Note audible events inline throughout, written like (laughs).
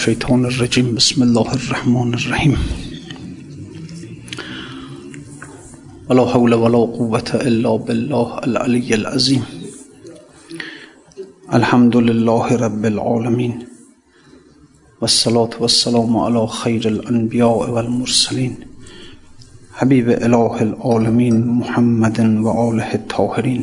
الشيطان الرجيم بسم الله الرحمن الرحيم ولا حول ولا قوة إلا بالله العلي العظيم الحمد لله رب العالمين والصلاة والسلام على خير الأنبياء والمرسلين حبيب إله العالمين محمد وآله الطاهرين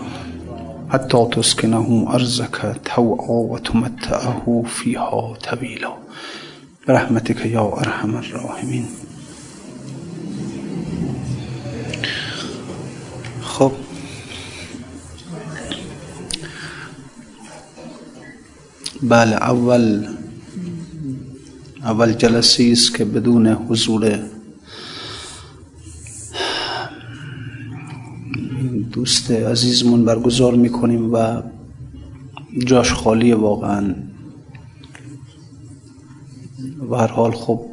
حتى تسكنه أرزك توعا وتمتعه فيها طويلا برحمتك يا أرحم الراحمين. خب. بله اول اول جلسه است که بدون حضور دوست عزیزمون برگزار می‌کنیم و جاش خالی واقعا. و هر حال خب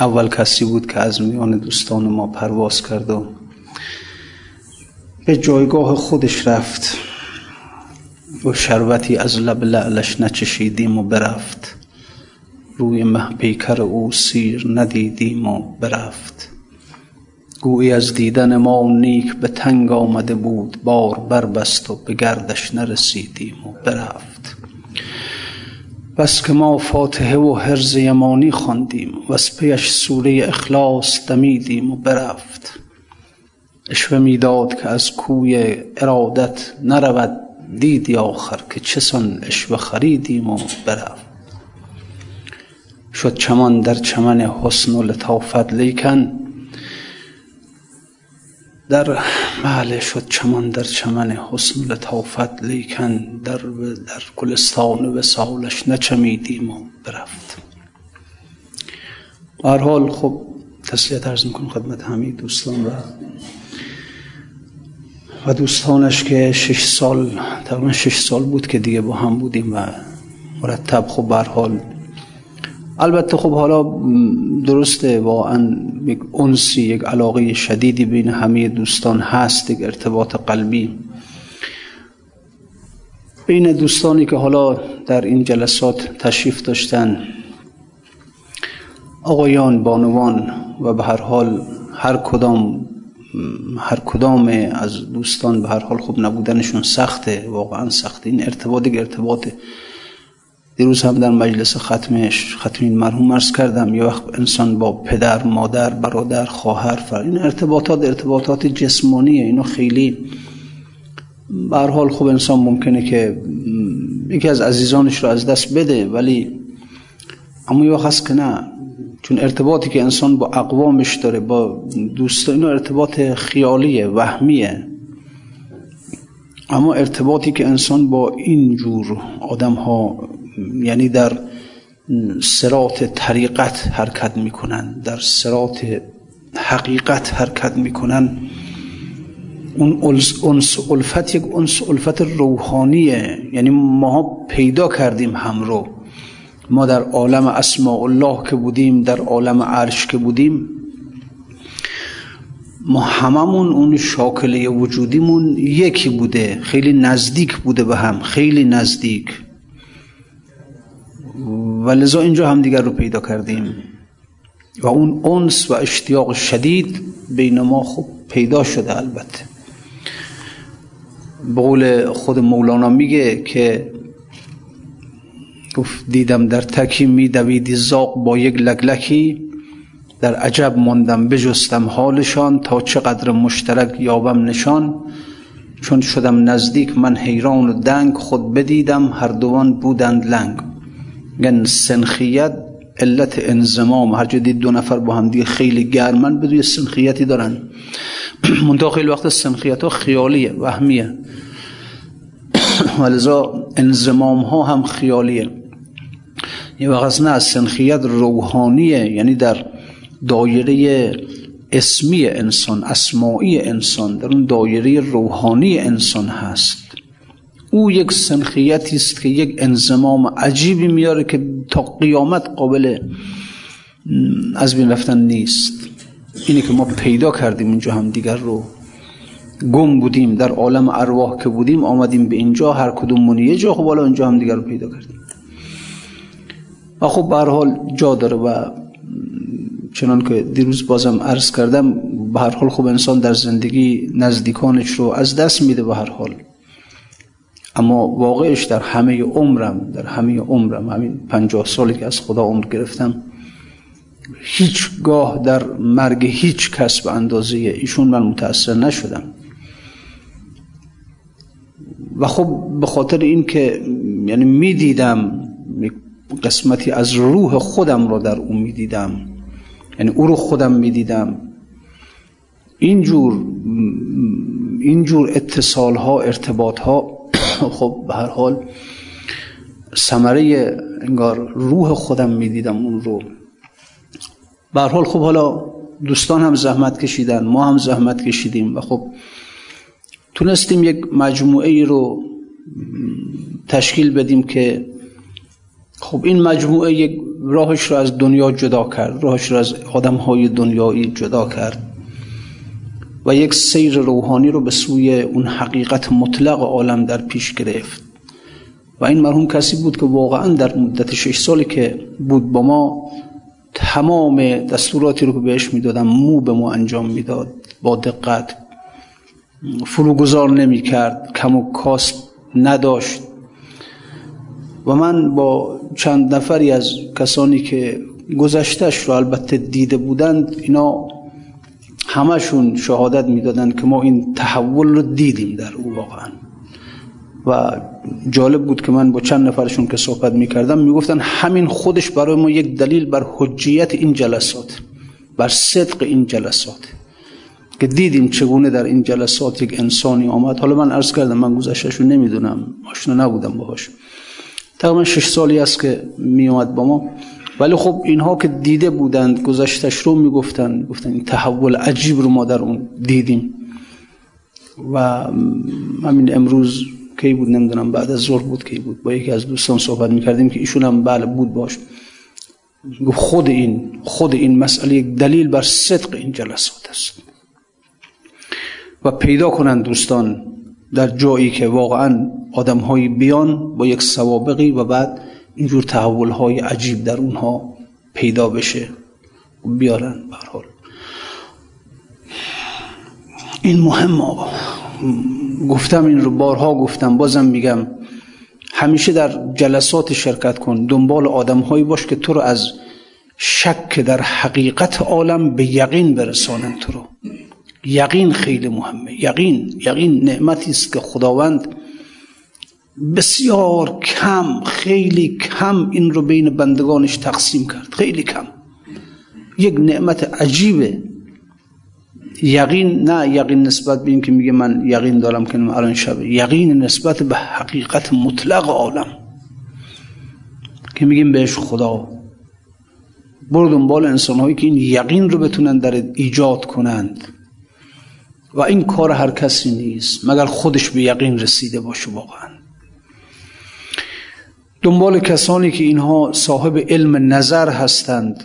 اول کسی بود که از میان دوستان ما پرواز کرد و به جایگاه خودش رفت و شربتی از لب لعلش نچشیدیم و برفت. روی مه او سیر ندیدیم و برفت. گویی از دیدن ما نیک به تنگ آمده بود بار بربست و به گردش نرسیدیم و برفت. بس که ما فاتحه و حرز یمانی خواندیم و از پیش سوره اخلاص دمیدیم و برفت. اشوه می‌داد که از کوی ارادت نرود دیدی آخر که چسان اشوه خریدیم و برفت. شد چمان در چمن حسن و لطافت لیکن در بله شد چمان در چمن حسن و لطافت لیکن در, در گلستان وسالش نچمیدیم و برفت. هر حال خب تسلیت عرض می‌کنم خدمت همه دوستان و و دوستانش که شش سال تقریبا شش سال بود که دیگه با هم بودیم و مرتب خب بر حال البته خب حالا درسته واقعا یک انسی یک علاقه شدیدی بین همه دوستان هست یک ارتباط قلبی. بین دوستانی که حالا در این جلسات تشریف داشتن آقایان بانوان و به هر حال هر کدام هر کدام از دوستان به هر حال خوب نبودنشون سخته واقعا سخته این ارتباط یک ارتباط دیروز هم در مجلس ختمش ختم این مرحوم عرض کردم یه وقت انسان با پدر مادر برادر خواهر فر این ارتباطات ارتباطات جسمانیه اینو خیلی به حال خوب انسان ممکنه که یکی از عزیزانش رو از دست بده ولی اما یه وقت که نه. چون ارتباطی که انسان با اقوامش داره با دوستا اینو ارتباط خیالیه وهمیه. اما ارتباطی که انسان با این جور آدم ها یعنی در سرات طریقت حرکت می‌کنن در سرات حقیقت حرکت می‌کنن. اون انس الفت یک انس الفت روحانیه. یعنی ما پیدا کردیم هم رو. ما در عالم اسماء الله که بودیم در عالم عرش که بودیم ما هممون اون شاکله وجودیمون یکی بوده. خیلی نزدیک بوده به هم. خیلی نزدیک. و لذا اینجا هم دیگر رو پیدا کردیم. و اون انس و اشتیاق شدید بین ما خوب پیدا شده البته. به قول خود مولانا میگه که گفت دیدم در تکی میدویدی زاق با یک لگلکی در عجب ماندم بجستم حالشان تا چقدر مشترک یابم نشان. چون شدم نزدیک من حیران و دنگ خود بدیدم هر دوان بودند لنگ. گن سنخیت علت انزمام. هر دید دو نفر با هم دیگه خیلی گرمن بدوی سنخیتی دارن. (clears throat) منطقه خیلی وقت سنخیت ها خیالیه وهمیه. (clears throat) ولذا انزمام ها هم خیالیه. یه وقت نه سنخیت روحانیه یعنی در دایره اسمی انسان اسماعی انسان در اون دایره روحانی انسان هست. او یک سنخیتی است که یک انزمام عجیبی میاره که تا قیامت قابل از بین رفتن نیست. اینی که ما پیدا کردیم اینجا هم دیگر رو. گم بودیم در عالم ارواح که بودیم آمدیم به اینجا هر کدوم یه جا خب حالا اینجا هم دیگر رو پیدا کردیم. و خب به حال جا داره و چنان که دیروز بازم عرض کردم به هر حال خب انسان در زندگی نزدیکانش رو از دست میده به هر حال. اما واقعش در همه عمرم در همه عمرم همین پنجاه سالی که از خدا عمر گرفتم هیچگاه در مرگ هیچ کس به اندازه ایشون من متأثر نشدم. و خب به خاطر این که یعنی می‌دیدم قسمتی از روح خودم را در اون می‌دیدم یعنی او رو خودم می‌دیدم اینجور اینجور اتصال ها ارتباط ها (laughs) خب به هر حال ثمره انگار روح خودم می‌دیدم اون رو. به هر حال خب حالا دوستان هم زحمت کشیدن ما هم زحمت کشیدیم و خب تونستیم یک مجموعه ای رو تشکیل بدیم که خب این مجموعه یک راهش رو از دنیا جدا کرد راهش رو از آدم های دنیایی جدا کرد. و یک سیر روحانی رو به سوی اون حقیقت مطلق عالم در پیش گرفت. و این مرحوم کسی بود که واقعا در مدت شش سالی که بود با ما تمام دستوراتی رو که بهش می‌دادم مو به مو انجام می‌داد با دقت. فروگذار نمی کرد کم و کاست نداشت. و من با چند نفری از کسانی که گذشتش رو البته دیده بودند اینا همشون شهادت می‌دادند که ما این تحول رو دیدیم در او واقعا. و جالب بود که من با چند نفرشون که صحبت می‌کردم می‌گفتن همین خودش برای ما یک دلیل بر حجیت این جلسات بر صدق این جلسات. که دیدیم چگونه در این جلسات یک انسانی آمد. حالا من عرض کردم من گذشتش رو نمی‌دونم آشنا نبودم باهاش. تقریبا شش سالی است که می اومد با ما. ولی خب اینها که دیده بودند گذشتش رو می‌گفتن گفتن این تحول عجیب رو ما در اون دیدیم. و همین امروز کی بود نمی‌دونم بعد از ظهر بود کی بود با یکی از دوستان صحبت می‌کردیم که ایشون هم بله بود باش. خود این خود این مسئله یک دلیل بر صدق این جلسات است. و پیدا کنند دوستان در جایی که واقعا آدم های بیان با یک سوابقی و بعد اینجور تحول های عجیب در اونها پیدا بشه. بیارن حال. این مهم آقا. گفتم این رو بارها گفتم بازم میگم. همیشه در جلسات شرکت کن دنبال آدم هایی باش که تو رو از شک در حقیقت عالم به یقین برسانن تو رو. یقین خیلی مهمه. یقین یقین نعمتی است که خداوند بسیار کم خیلی کم این رو بین بندگانش تقسیم کرد خیلی کم. یک نعمت عجیبه. یقین نه یقین نسبت به که میگه من یقین دارم که الان شبه. یقین نسبت به حقیقت مطلق عالم. که میگیم بهش خدا. برو دنبال انسان هایی که این یقین رو بتونن در ایجاد کنند. و این کار هر کسی نیست مگر خودش به یقین رسیده باشه واقعا. دنبال کسانی که اینها صاحب علم نظر هستند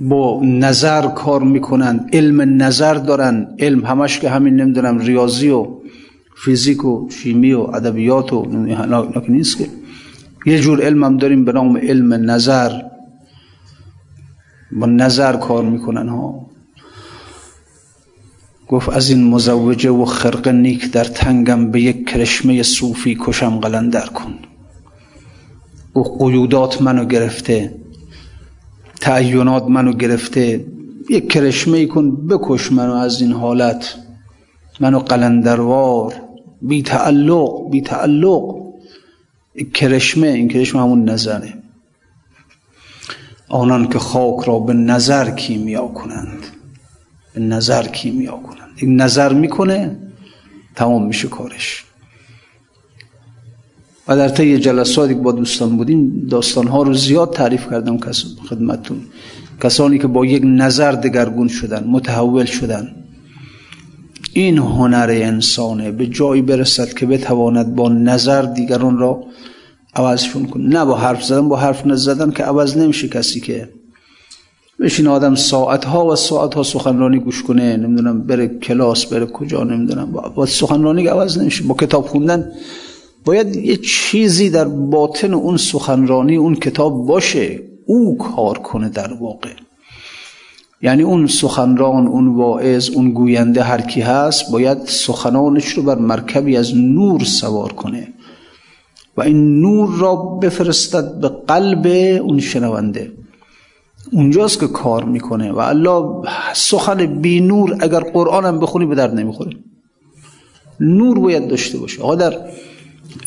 با نظر کار می‌کنند علم نظر دارن علم همش که همین نمی‌دونم ریاضی و فیزیک و شیمی و ادبیات و نیست که. یه جور علم هم داریم به نام علم نظر. با نظر کار می‌کنن ها. گفت از این مزوجه و خرق نیک در تنگم به یک کرشمه صوفی کشم قلندر کن. او قیودات منو گرفته تعینات منو گرفته. یک کرشمه کن بکش منو از این حالت. منو قلندروار بی تعلق بی تعلق. کرشمه این کرشمه همون نظره. آنان که خاک را به نظر کیمیا کنند. به نظر کیمیا کنند. این نظر می‌کنه تمام میشه کارش. و در طی جلساتی که با دوستان بودیم داستان ها رو زیاد تعریف کردم خدمتتون. کسانی که با یک نظر دگرگون شدن متحول شدن. این هنر انسانه به جایی برسد که بتواند با نظر دیگران را عوضشون کنه نه با حرف زدن با حرف نزدن که عوض نمیشه کسی که بشین آدم ساعت ها و ساعت ها سخنرانی گوش کنه نمی‌دونم بره کلاس بره کجا نمی‌دونم. با سخنرانی عوض نمیشه. با کتاب خوندن باید یه چیزی در باطن اون سخنرانی اون کتاب باشه او کار کنه در واقع. یعنی اون سخنران اون واعظ اون گوینده هر کی هست باید سخنانش رو بر مرکبی از نور سوار کنه. و این نور را بفرستد به قلب اون شنونده. اونجاست که کار می‌کنه. و الله سخن بی نور اگر قرآن هم بخونی به درد نمی‌خوره. نور باید داشته باشه. آقا در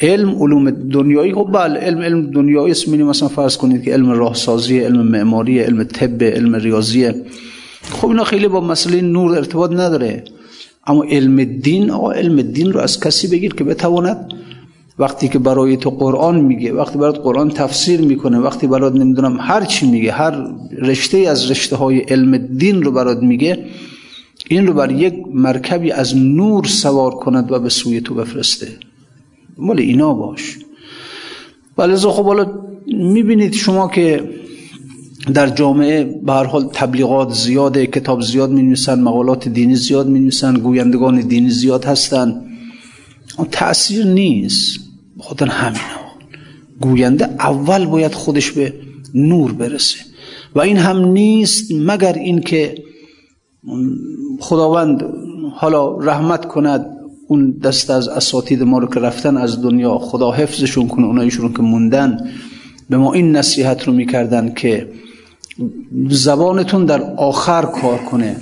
علم علوم دنیایی خب بله علم علم دنیایی اسمینی مثلا فرض کنید که علم راهسازی علم معماری علم طب علم ریاضی. خب اینا خیلی با مسئله نور ارتباط نداره. اما علم دین آقا علم دین رو از کسی بگیر که بتواند وقتی که برای تو قرآن میگه وقتی برات قرآن تفسیر می‌کنه وقتی برات نمی‌دونم هر چی میگه هر رشته از رشته های علم دین رو برات میگه این رو بر یک مرکبی از نور سوار کند و به سوی تو بفرسته. مال اینا باش. ولی خب حالا می‌بینید شما که در جامعه به هر حال تبلیغات زیاده کتاب زیاد می مقالات دینی زیاد می گویندگان دینی زیاد هستن. تأثیر نیست. خودن همینا گوینده اول باید خودش به نور برسه. و این هم نیست مگر اینکه خداوند حالا رحمت کند اون دست از اساتید ما رو که رفتن از دنیا خدا حفظشون کنه اونایشون که موندن. به ما این نصیحت رو می‌کردن که زبانتون در آخر کار کنه.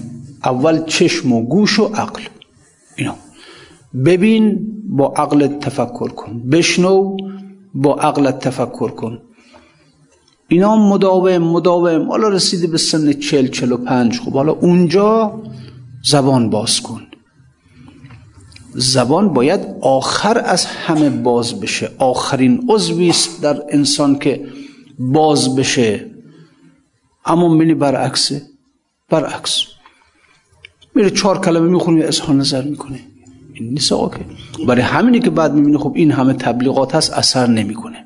اول چشم و گوش و عقل. اینا. ببین با عقل تفکر کن. بشنو با عقل تفکر کن. اینا مداوم مداوم. حالا رسیدی به سن چل چل و پنج. خب حالا اونجا زبان باز کن. زبان باید آخر از همه باز بشه. آخرین عضوی است در انسان که باز بشه. اما میلی برعکسه. برعکس. میره چهار کلمه می‌خونه اظهار نظر می‌کنه. این نیست آقا برای همینی که بعد می‌بینه خب این همه تبلیغات هست اثر نمی‌کنه.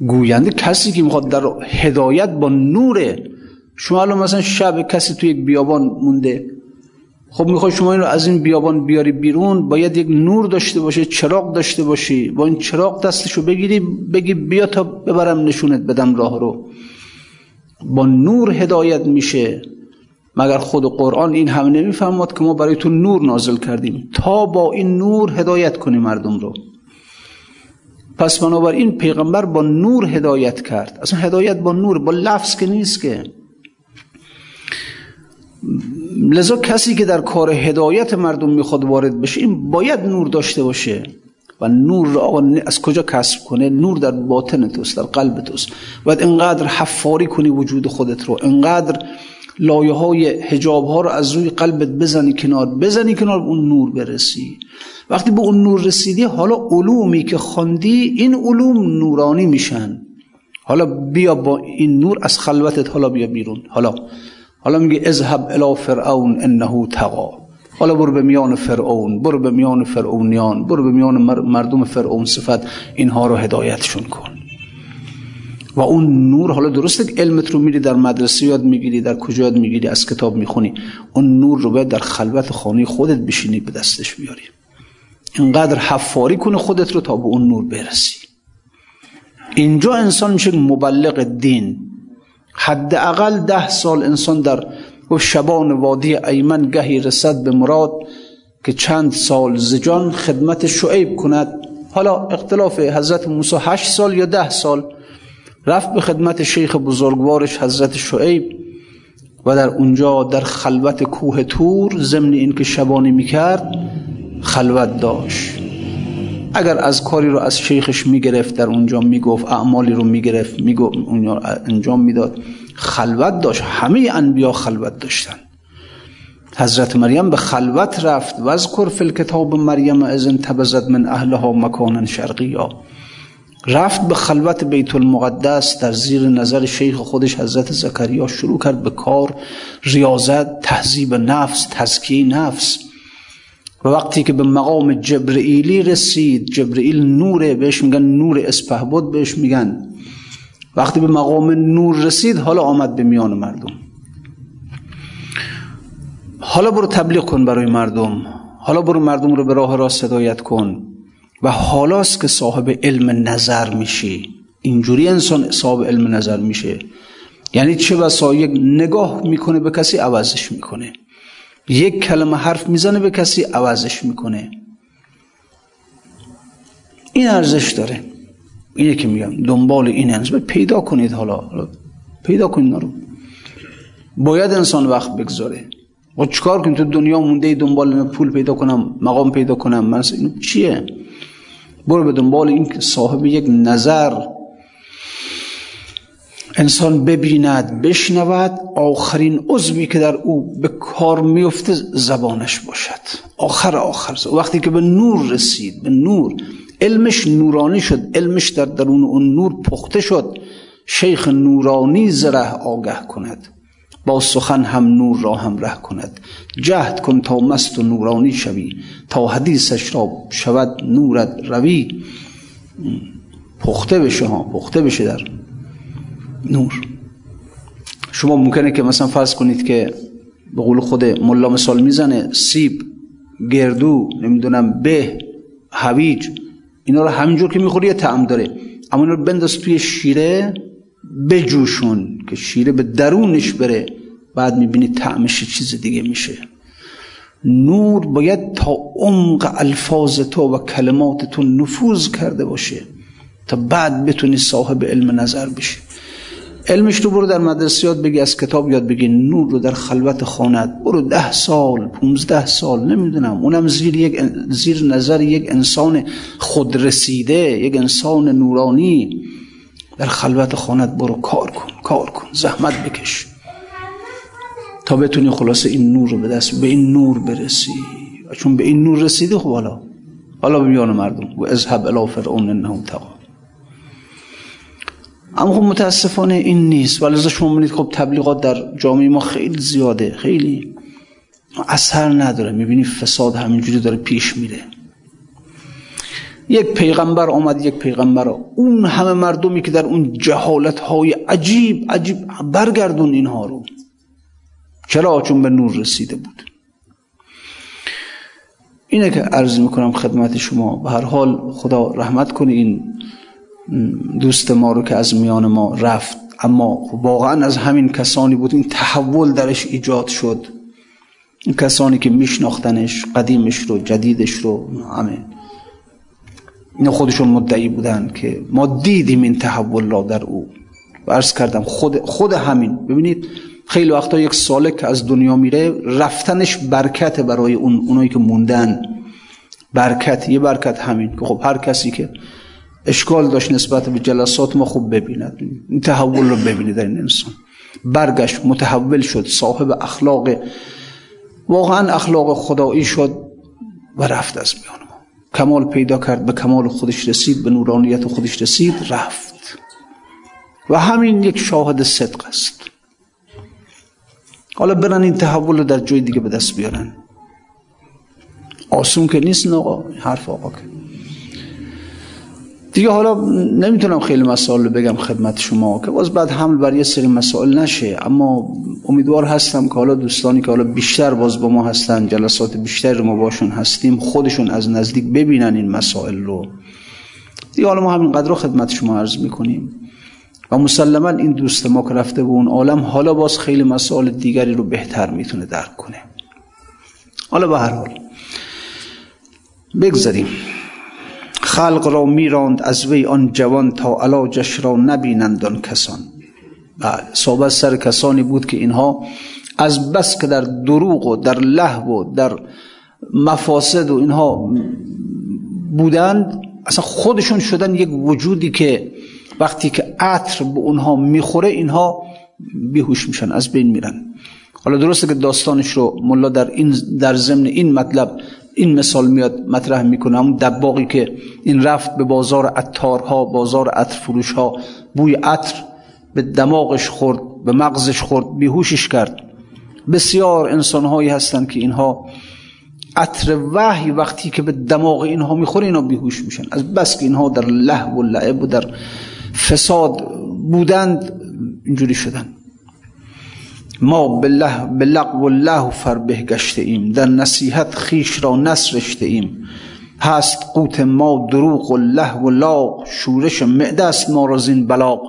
گوینده کسی که می‌خواد در هدایت با نوره شما الان مثلا شب کسی تو یک بیابان مونده خب می‌خوای شما این رو از این بیابان بیاری بیرون باید یک نور داشته باشه چراغ داشته باشی با این چراغ دستشو بگیری بگی بیا تا ببرم نشونت بدم راه رو. با نور هدایت میشه. مگر خود قرآن این هم نمی‌فهمد که ما برای تو نور نازل کردیم؟ تا با این نور هدایت کنی مردم رو. پس این پیغمبر با نور هدایت کرد. اصلا هدایت با نور با لفظ که نیست که. لذا کسی که در کار هدایت مردم می‌خواد وارد بشه این باید نور داشته باشه. و نور را از کجا کسب کنه؟ نور در باطن توست در قلب توست. باید انقدر حفاری کنی وجود خودت رو انقدر لایه های حجاب ها رو از روی قلبت بزنی کنار بزنی کنار اون نور برسی. وقتی به اون نور رسیدی حالا علومی که خواندی این علوم نورانی میشن. حالا بیا با این نور از خلوتت حالا بیا بیرون. حالا حالا میگه اذهب الی فرعون انه تقا. حالا برو به میان فرعون برو به میان فرعونیان برو به میان مردم فرعون صفت اینها رو هدایتشون کن. و اون نور حالا درسته که علمت رو میری در مدرسه یاد می‌گیری در کجا یاد می‌گیری از کتاب می‌خونی اون نور رو باید در خلوت خانه خودت بشینی به دستش بیاری. اینقدر حفاری کنه خودت رو تا به اون نور برسی. اینجا انسان میشه مبلغ دین. حداقل ده سال انسان در شبان وادی ایمن گهی رسد به مراد که چند سال زجان خدمت شعیب کند. حالا اختلاف حضرت موسی هشت سال یا ده سال رفت به خدمت شیخ بزرگوارش حضرت شعیب و در اونجا در خلوت کوه تور ضمن اینکه شبانی می‌کرد خلوت داشت. اگر از کاری رو از شیخش می‌گرفت در اونجا می‌گفت اعمالی رو می‌گرفت می‌گفت انجام می‌داد خلوت داشت. همه انبیا خلوت داشتن. حضرت مریم به خلوت رفت. و از فی کتاب مریم از انتبزد من اهلها مکانا شرقیا. رفت به خلوت بیت المقدس. در زیر نظر شیخ خودش حضرت زکریا شروع کرد به کار. ریاضت تهذیب نفس تزکیه نفس. و وقتی که به مقام جبرئیلی رسید جبرئیل نوره بهش میگن نور اسپهبد بهش میگن. وقتی به مقام نور رسید حالا آمد به میان مردم. حالا برو تبلیغ کن برای مردم. حالا برو مردم رو به راه راست هدایت کن. و حالاست که صاحب علم نظر میشی. اینجوری انسان صاحب علم نظر میشه. یعنی چه بسا یک نگاه می‌کنه به کسی عوضش می‌کنه. یک کلمه حرف می‌زنه به کسی عوضش می‌کنه. این ارزش داره. اینه که میگم دنبال این انسان پیدا کنید حالا, پیدا کنید رو. باید انسان وقت بگذاره. و چکار کنید تو دنیا مونده دنبال پول پیدا کنم مقام پیدا کنم. من اینو چیه؟ برو به دنبال این که صاحب یک نظر انسان ببیند بشنود آخرین عضوی که در او به کار میفته زبانش باشد. آخر آخر. وقتی که به نور رسید به نور. علمش نورانی شد. علمش در درون اون نور پخته شد. شیخ نورانی زره آگه کند. با سخن هم نور را هم ره کند. جهد کن تا مست و نورانی شوی. تا حدیثش را شود نورت روی. پخته بشه ها پخته بشه در نور. شما ممکنه که مثلا فرض کنید که به قول خود ملا مثال می‌زنه سیب گردو نمی‌دونم به هویج اینا رو همینجور که می‌خوری یه تعم داره. اما اینا رو بنداز توی شیره بجوشون که شیره به درونش بره بعد می‌بینی تعمش چیز دیگه میشه. نور باید تا عمق الفاظ تو و کلمات تو نفوذ کرده باشه تا بعد بتونی صاحب علم نظر بشی. علمش رو برو در مدرسه یاد بگی از کتاب یاد بگی. نور رو در خلوت خانت. برو ده سال پونزده سال نمی‌دونم. اونم زیر, یک زیر نظر یک انسان خودرسیده یک انسان نورانی. در خلوت خانت برو. کار کن کار کن. زحمت بکش. تا بتونی خلاصه این نور رو به دست به این نور برسی. چون به این نور رسیدی خب حالا. حالا به میان مردم. و اذهب الی فرعون انه طغى اما خب متاسفانه این نیست. ولی شما می‌بینید خب تبلیغات در جامعه ما خیلی زیاده. خیلی اثر نداره. می‌بینی فساد همینجوری داره پیش میره. یک پیغمبر آمد یک پیغمبر. اون همه مردمی که در اون جهالت های عجیب عجیب برگردون اینها رو. چرا؟ چون به نور رسیده بود. اینه که عرض می‌کنم خدمت شما. به هر حال خدا رحمت کنه این دوست ما رو که از میان ما رفت. اما واقعا از همین کسانی بود. این تحول درش ایجاد شد. این کسانی که میشناختنش قدیمش رو جدیدش رو همه. این خودشون مدعی بودن که ما دیدیم این تحول را در او. و عرض کردم خود, خود همین. ببینید خیلی وقتا یک سالک از دنیا میره رفتنش برکت برای اون اونایی که موندن. برکت یه برکت همین. که خب هر کسی که اشکال داشت نسبت به جلسات ما خوب ببیند. این تحول رو ببینید در این انسان. برگشت متحول شد صاحب اخلاق واقعا اخلاق خدایی شد و رفت از میان ما. کمال پیدا کرد به کمال خودش رسید به نورانیت خودش رسید رفت. و همین یک شاهد صدق است. حالا برن این تحول رو در جای دیگه به دست بیارن. آسون که نیست آقا حرف آقا که دیگه حالا نمی‌تونم خیلی مسائل رو بگم خدمت شما که باز بعد حمل بر یه سری مسائل نشه. اما امیدوار هستم که حالا دوستانی که حالا بیشتر باز با ما هستن جلسات بیشتر ما باشون هستیم خودشون از نزدیک ببینن این مسائل رو. دیگه حالا ما همین قدر رو خدمت شما عرض می‌کنیم. و مسلما این دوست ما که رفته به اون عالم حالا باز خیلی مسائل دیگری رو بهتر می‌تونه درک کنه. حالا به هر حال بگذاریم. خلق را میراند از وی آن جوان تا علاجش را نبینند آن کسان. بله صحبت سر کسانی بود که اینها از بس که در دروغ و در لحو و در مفاسد و اینها بودند اصلا خودشون شدن یک وجودی که وقتی که عطر به اونها می‌خوره اینها بیهوش میشن از بین میرن. حالا درسته که داستانش رو ملا در این در ضمن این مطلب این مثال میاد مطرح می‌کنه. اون دباقی که این رفت به بازار عطارها بازار عطر فروش ها بوی عطر به دماغش خورد به مغزش خورد بیهوشش کرد. بسیار انسان هایی هستند که اینها عطر وحی وقتی که به دماغ اینها می‌خوره اینا بیهوش میشن. از بس که اینها در لحو و لعب و در فساد بودند اینجوری شدن. ما به لغو و له فربه گشته ایم. در نصیحت خیش را نسرشته ایم. هست قوت ما دروغ و له و لاغ. شورش معده است ما را زین بلاغ.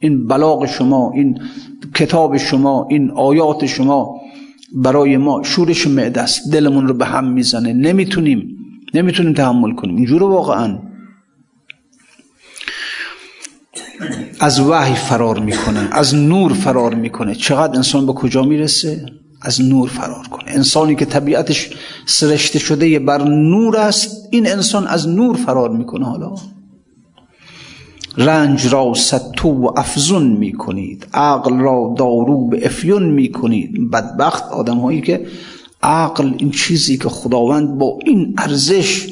این بلاغ شما این کتاب شما این آیات شما برای ما شورش معده است. دلمون رو به هم می‌زنه. نمی‌تونیم. نمی‌تونیم تحمل کنیم. اینجور واقعا. از وحی فرار می‌کنه از نور فرار می‌کنه. چقدر انسان به کجا می‌رسه؟ از نور فرار کنه. انسانی که طبیعتش سرشته شده بر نور است این انسان از نور فرار می‌کنه. حالا رنج را ستو و افزون می‌کنید عقل را دارو به افیون می‌کنید. بدبخت آدم هایی که عقل این چیزی که خداوند با این ارزش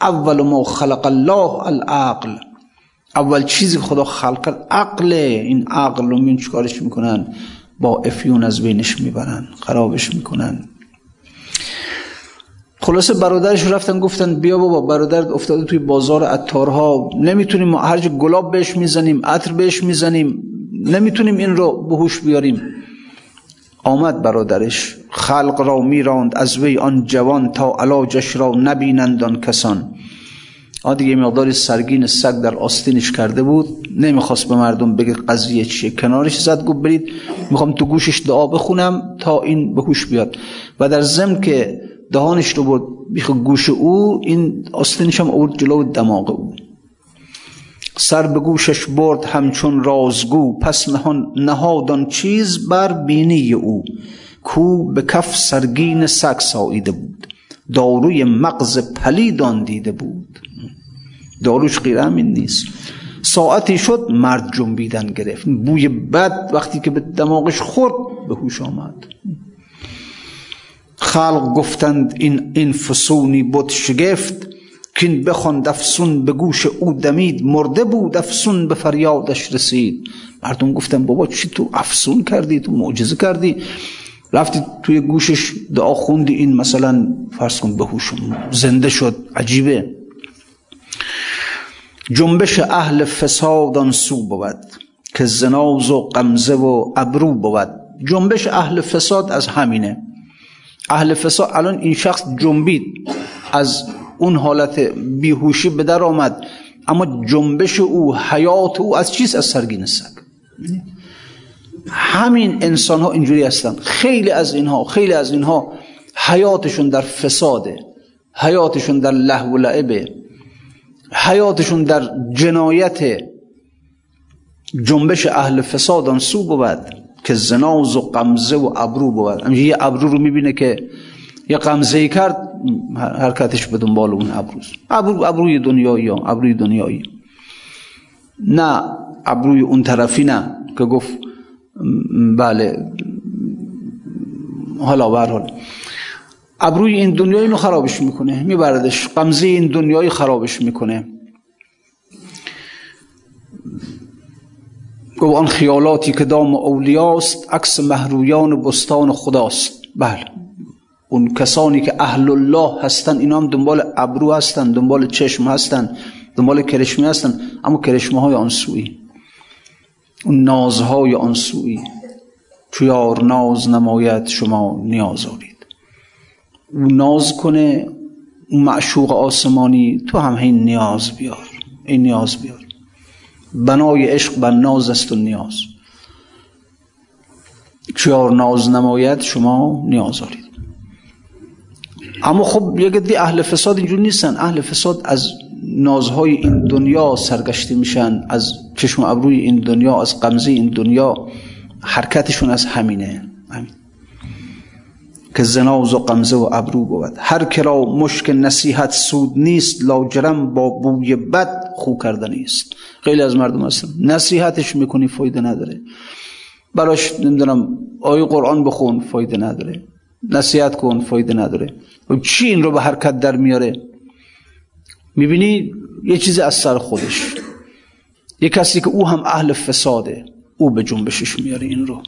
اول ما خلق الله العقل. اول چیزی خدا خلق عقل. این عقل رو میون چیکارش می‌کنن؟ با افیون از بینش می‌برن خرابش می‌کنن. خلاصه برادرش رفتن گفتن بیا بابا برادرت افتاده توی بازار عطارها. نمی‌تونیم هر گلاب بهش می‌زنیم عطر بهش می‌زنیم نمی‌تونیم این رو بهوش بیاریم. آمد برادرش خلق را میراند از وی آن جوان تا علاجش را نبینند آن کسان. دیگه مقداری سرگین سگ در آستینش کرده بود. نمی‌خواست به مردم بگه قضیه چیه. کنارش زد گفت برید می‌خوام تو گوشش دعا بخونم تا این به هوش بیاد. و در ضمن که دهانش رو برد بیخ گوش او این آستینش هم آورد جلو دماغ او. سر به گوشش برد همچون رازگو. پس نهان نهادان چیز بر بینی او. کو به کف سرگین سگ ساییده بود. داروی مغز پلیدان دیده بود. داروش غیر همین نیست. ساعتی شد مرد جنبیدن گرفت. بوی بد وقتی که به دماغش خورد به هوش آمد. خلق گفتند این این فسونی بود شگفت کین بخوان افسون به گوش او دمید. مرده بود افسون به فریادش رسید. مردم گفتن بابا چی تو افسون کردی تو معجزه کردی. رفتی توی گوشش دعا خوندی. این مثلا فرض کن بهوش زنده شد. عجیبه. جنبش اهل فساد سو بود که زناز و قمزه و ابرو بود. جنبش اهل فساد از همینه. اهل فساد الان این شخص جنبید. از اون حالت بیهوشی به در آمد. اما جنبش او حیات او از چیز از سرگین سگ. همین انسان ها اینجوری هستن. خیلی از اینها خیلی از اینها حیاتشون در فساده. حیاتشون در لهو و لعبه. حیاتشون در جنایت جنبش اهل فساد سو بود که زناز و قمزه و ابرو بود. یه ابرو رو می‌بینه که یه قمزه کرد حرکتش به دنبال اون ابروز ابرو ابروی دنیایی ابروی دنیایی. نه ابروی اون طرفی نه که گفت بله حالا برحال ابروی این دنیایی اینو خرابش می‌کنه میبردش. قمزه این دنیایی خرابش می‌کنه. گو آن خیالاتی که دام اولیاست عکس محرویان بستان خداست. بله. اون کسانی که اهل الله هستن اینا هم دنبال ابرو هستن دنبال چشم هستن دنبال کرشمه هستن اما کرشمه های آنسویی اون نازهای آنسویی چو ناز نماید شما نیاز آرید. او ناز کنه اون معشوق آسمانی تو هم این نیاز بیار این نیاز بیار. بنای عشق بر ناز است و نیاز. چیار ناز نماید شما نیاز آرید. اما خب یک دی اهل فساد اینجور نیستن. اهل فساد از نازهای این دنیا سرگشته میشن از چشم ابروی این دنیا از قمزه این دنیا حرکتشون از همینه. همین. که زناز و قمزه و ابرو بود. هر کرا مشک نصیحت سود نیست لاجرم با بوی بد خو کرده نیست. خیلی از مردم هستن. نصیحتش می‌کنی فایده نداره. براش نمی‌دونم آیه قرآن بخون فایده نداره. نصیحت کن فایده نداره. و چی این رو به حرکت در میاره؟ می‌بینی یه چیزی از سر خودش. یه کسی که او هم اهل فساده او به جنبشش میاره این رو.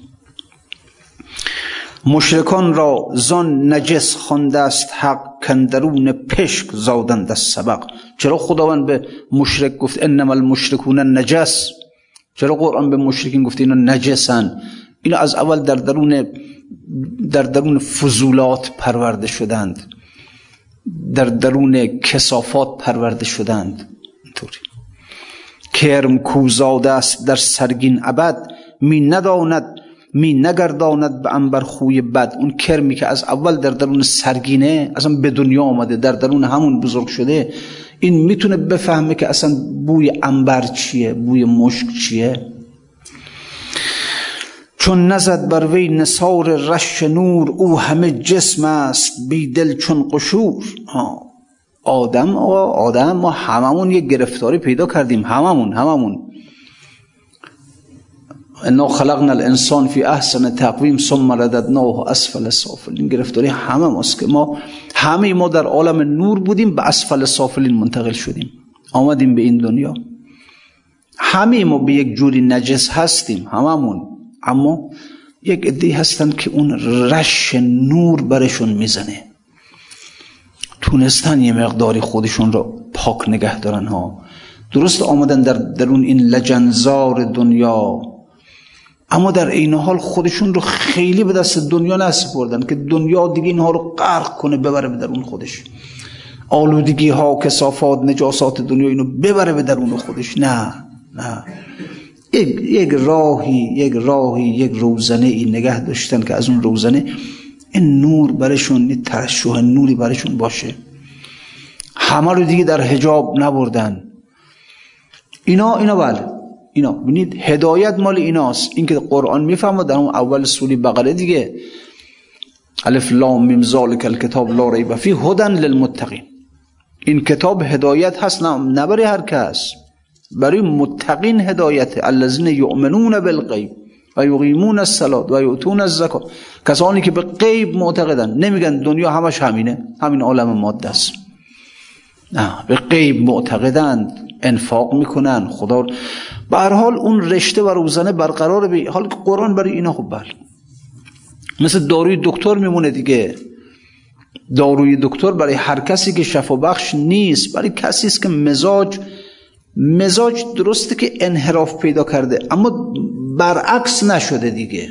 مشرکان را زان نجس خونده است حق کندرون پشک زادند از سبق. چرا خداوند به مشرک گفت انما المشرکون نجس؟ چرا قرآن به مشرکین گفت اینا نجسن؟ اینا از اول در درون در درون فضولات پرورده شدند. در درون کسافات پرورده شدند. اینطوری. کرم کوزاده است در سرگین ابد. می نداند می نگرداند به انبر خوی بد. اون کرمی که از اول در درون سرگینه اصلا به دنیا آمده در درون همون بزرگ شده این می‌تونه بفهمه که اصلا بوی انبر چیه بوی مشک چیه؟ چون نزد بر وی نصار رش نور او همه جسم است بی دل چون قشور. آدم آدم ما هممون یه گرفتاری پیدا کردیم هممون هممون. انا خلقنا الانسان فی احسن تقویم ثم رددناه اسفل سافلین. گرفتاری همه ماست که ما همه ما در عالم نور بودیم به اسفل سافلین منتقل شدیم. آمدیم به این دنیا. همه ما به یک جوری نجس هستیم هممون. اما یک عده هستن که اون رش نور برشون می‌زنه. تونستن یه مقداری خودشون رو پاک نگه دارن ها. درست آمدن در درون این لجنزار دنیا. اما در این حال خودشون رو خیلی به دست دنیا نسپردن که دنیا دیگه اینها رو غرق کنه ببره به درون خودش. آلودگی ها کسافات نجاسات دنیا اینو ببره به درون خودش. نه نه. یک, یک راهی یک راهی یک روزنه ای نگه داشتن که از اون روزنه این نور برشون این ترشوه نوری برشون باشه. همه رو دیگه در حجاب نبردن. اینا اینا بله. اینا ببینید هدایت مال ایناست این که قرآن می‌فهمه در اون اول سوری بقره دیگه الف لام میم ذالک الکتاب لا ریب فی هدن للمتقین این کتاب هدایت هست نه برای هر کس برای متقین هدایت الذین یؤمنون بالغیب و یقیمون الصلاه و یؤتون الزکات کسانی که به غیب معتقدن نمیگن دنیا همش همینه همین عالم ماده است نه به غیب معتقدند انفاق می‌کنن خدا به حال اون رشته و روزنه برقرار به حال قرآن برای اینا خوب بر مثل داروی دکتر میمونه دیگه. داروی دکتر برای هر کسی که شفا بخش نیست برای کسی است که مزاج مزاج درسته که انحراف پیدا کرده اما برعکس نشده دیگه.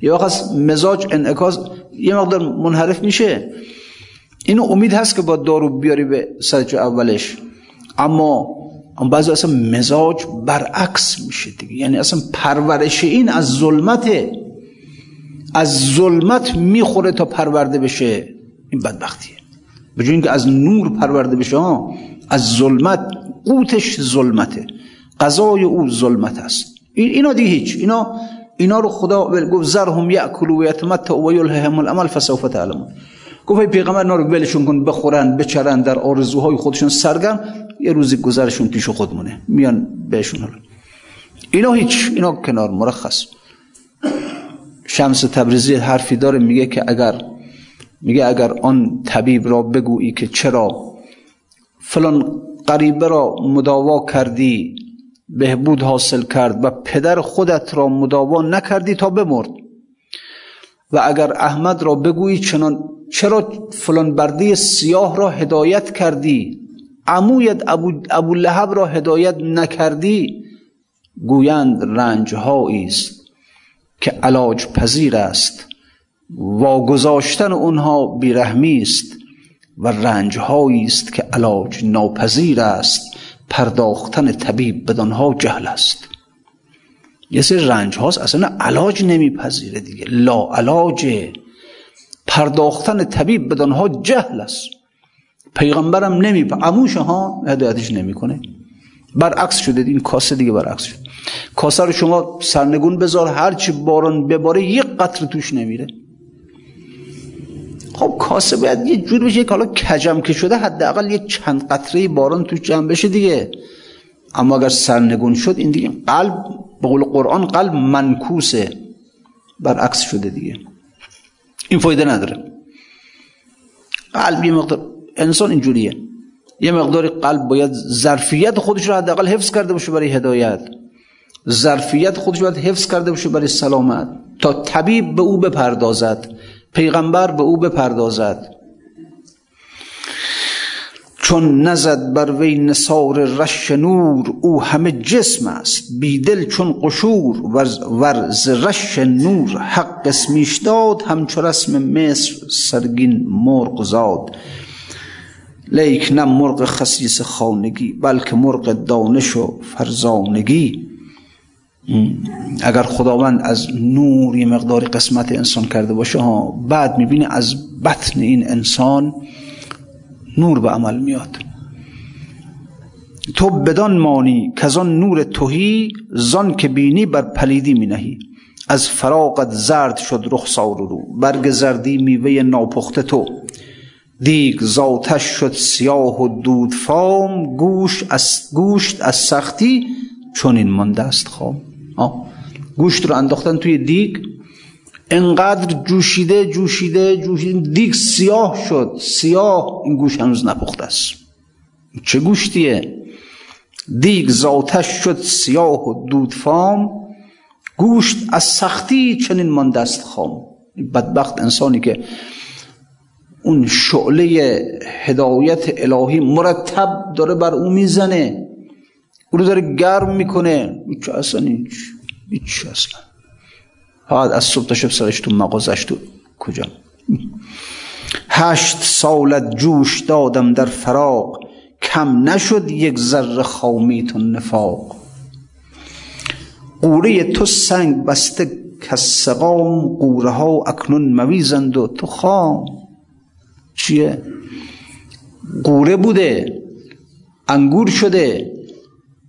یا وقت مزاج انعکاس یه مقدار منحرف میشه. اینو امید هست که با دارو بیاری به سرچ اولش. اما بعضی اصلا مزاج برعکس میشه دیگه. یعنی اصلا پرورش این از ظلمته از ظلمت می‌خوره تا پرورده بشه. این بدبختیه. به اینکه از نور پرورده بشه ها از ظلمت قوتش ظلمته. قضای او ظلمت است. اینا دیگه هیچ. اینا اینا رو خدا گفت زرهم یاکلوا و یتمتعوا و یلههم الامل فسوف تعلمون. گفت پیغمبر اینا رو ولشون کن بخورن بچرن در آرزوهای خودشون سرگرم یه روزی گذرشون پیش خودمونه میان بهشون حالا. اینا هیچ اینا کنار مرخص. شمس تبریزی حرفی داره میگه که اگر میگه اگر آن طبیب را بگویی که چرا فلان قریبه را مداوا کردی بهبود حاصل کرد و پدر خودت را مداوا نکردی تا بمرد. و اگر احمد را بگویی چنان چرا فلان برده سیاه را هدایت کردی؟ عمویت ابو, ابو لحب را هدایت نکردی؟ گویند رنج است که علاج پذیر است. واگذاشتن اونها بیرحمی است و رنج است که علاج ناپذیر است. پرداختن طبیب بدانها جهل است. یه سری رنج هاست اصلا علاج نمیپذیره دیگه. لا علاجه پرداختن طبیب بدانها جهل است. پیغمبرم نمی اموش ها هدایتش نمی‌کنه. برعکس شده این کاسه دیگه برعکس شد کاسه رو شما سرنگون بذار هرچی باران بباره یک قطر توش نمیره. خب کاسه باید یه جور بشه که حالا کجم که شده حداقل یه چند قطره باران توش جمع بشه دیگه. اما اگر سرنگون شد این دیگه قلب به قول قرآن قلب منکوسه برعکس شده دیگه این فایده نداره قلب یه مقدار انسان اینجوریه یه مقدار قلب باید ظرفیت خودش رو حداقل حفظ کرده باشه برای هدایت ظرفیت خودش باید حفظ کرده باشه برای سلامت تا طبیب به او بپردازد پیغمبر به او بپردازد چون نزد بر وی نصار رش نور او همه جسم است. بیدل چون قشور ورز رش نور. حق اسمیش داد همچو رسم مصر سرگین مرغ زاد. لیک نه مرغ خسیس خانگی بلکه مرغ دانش و فرزانگی. اگر خداوند از نور یه مقدار قسمت انسان کرده باشه ها بعد می‌بینه از بطن این انسان نور به عمل میاد. تو بدان مانی که آن نور توهی زان که بینی بر پلیدی می نهی از فراقت زرد شد رخسار رو برگ زردی میوه ناپخته تو. دیگ زاتش شد سیاه و دود فام گوش از گوشت از سختی چون این مانده است خام. گوشت رو انداختن توی دیگ انقدر جوشیده جوشیده جوشیده. دیگ سیاه شد. سیاه این گوش هنوز نپخته است. چه گوشتیه؟ دیگ زاتش شد سیاه و دودفام گوشت از سختی چنین مانده است خام. بدبخت انسانی که اون شعله هدایت الهی مرتب داره بر او می‌زنه. او رو داره گرم می‌کنه. چه اصلا هیچ اصلا. فقط از صبح تا شب سرش تو مغازش تو کجا؟ هشت سالت جوش دادم در فراق کم نشد یک ذره خامیت و نفاق. قوره تو سنگ بسته کسقام قوره ها اکنون مویزند و تو خام. چیه؟ قوره بوده انگور شده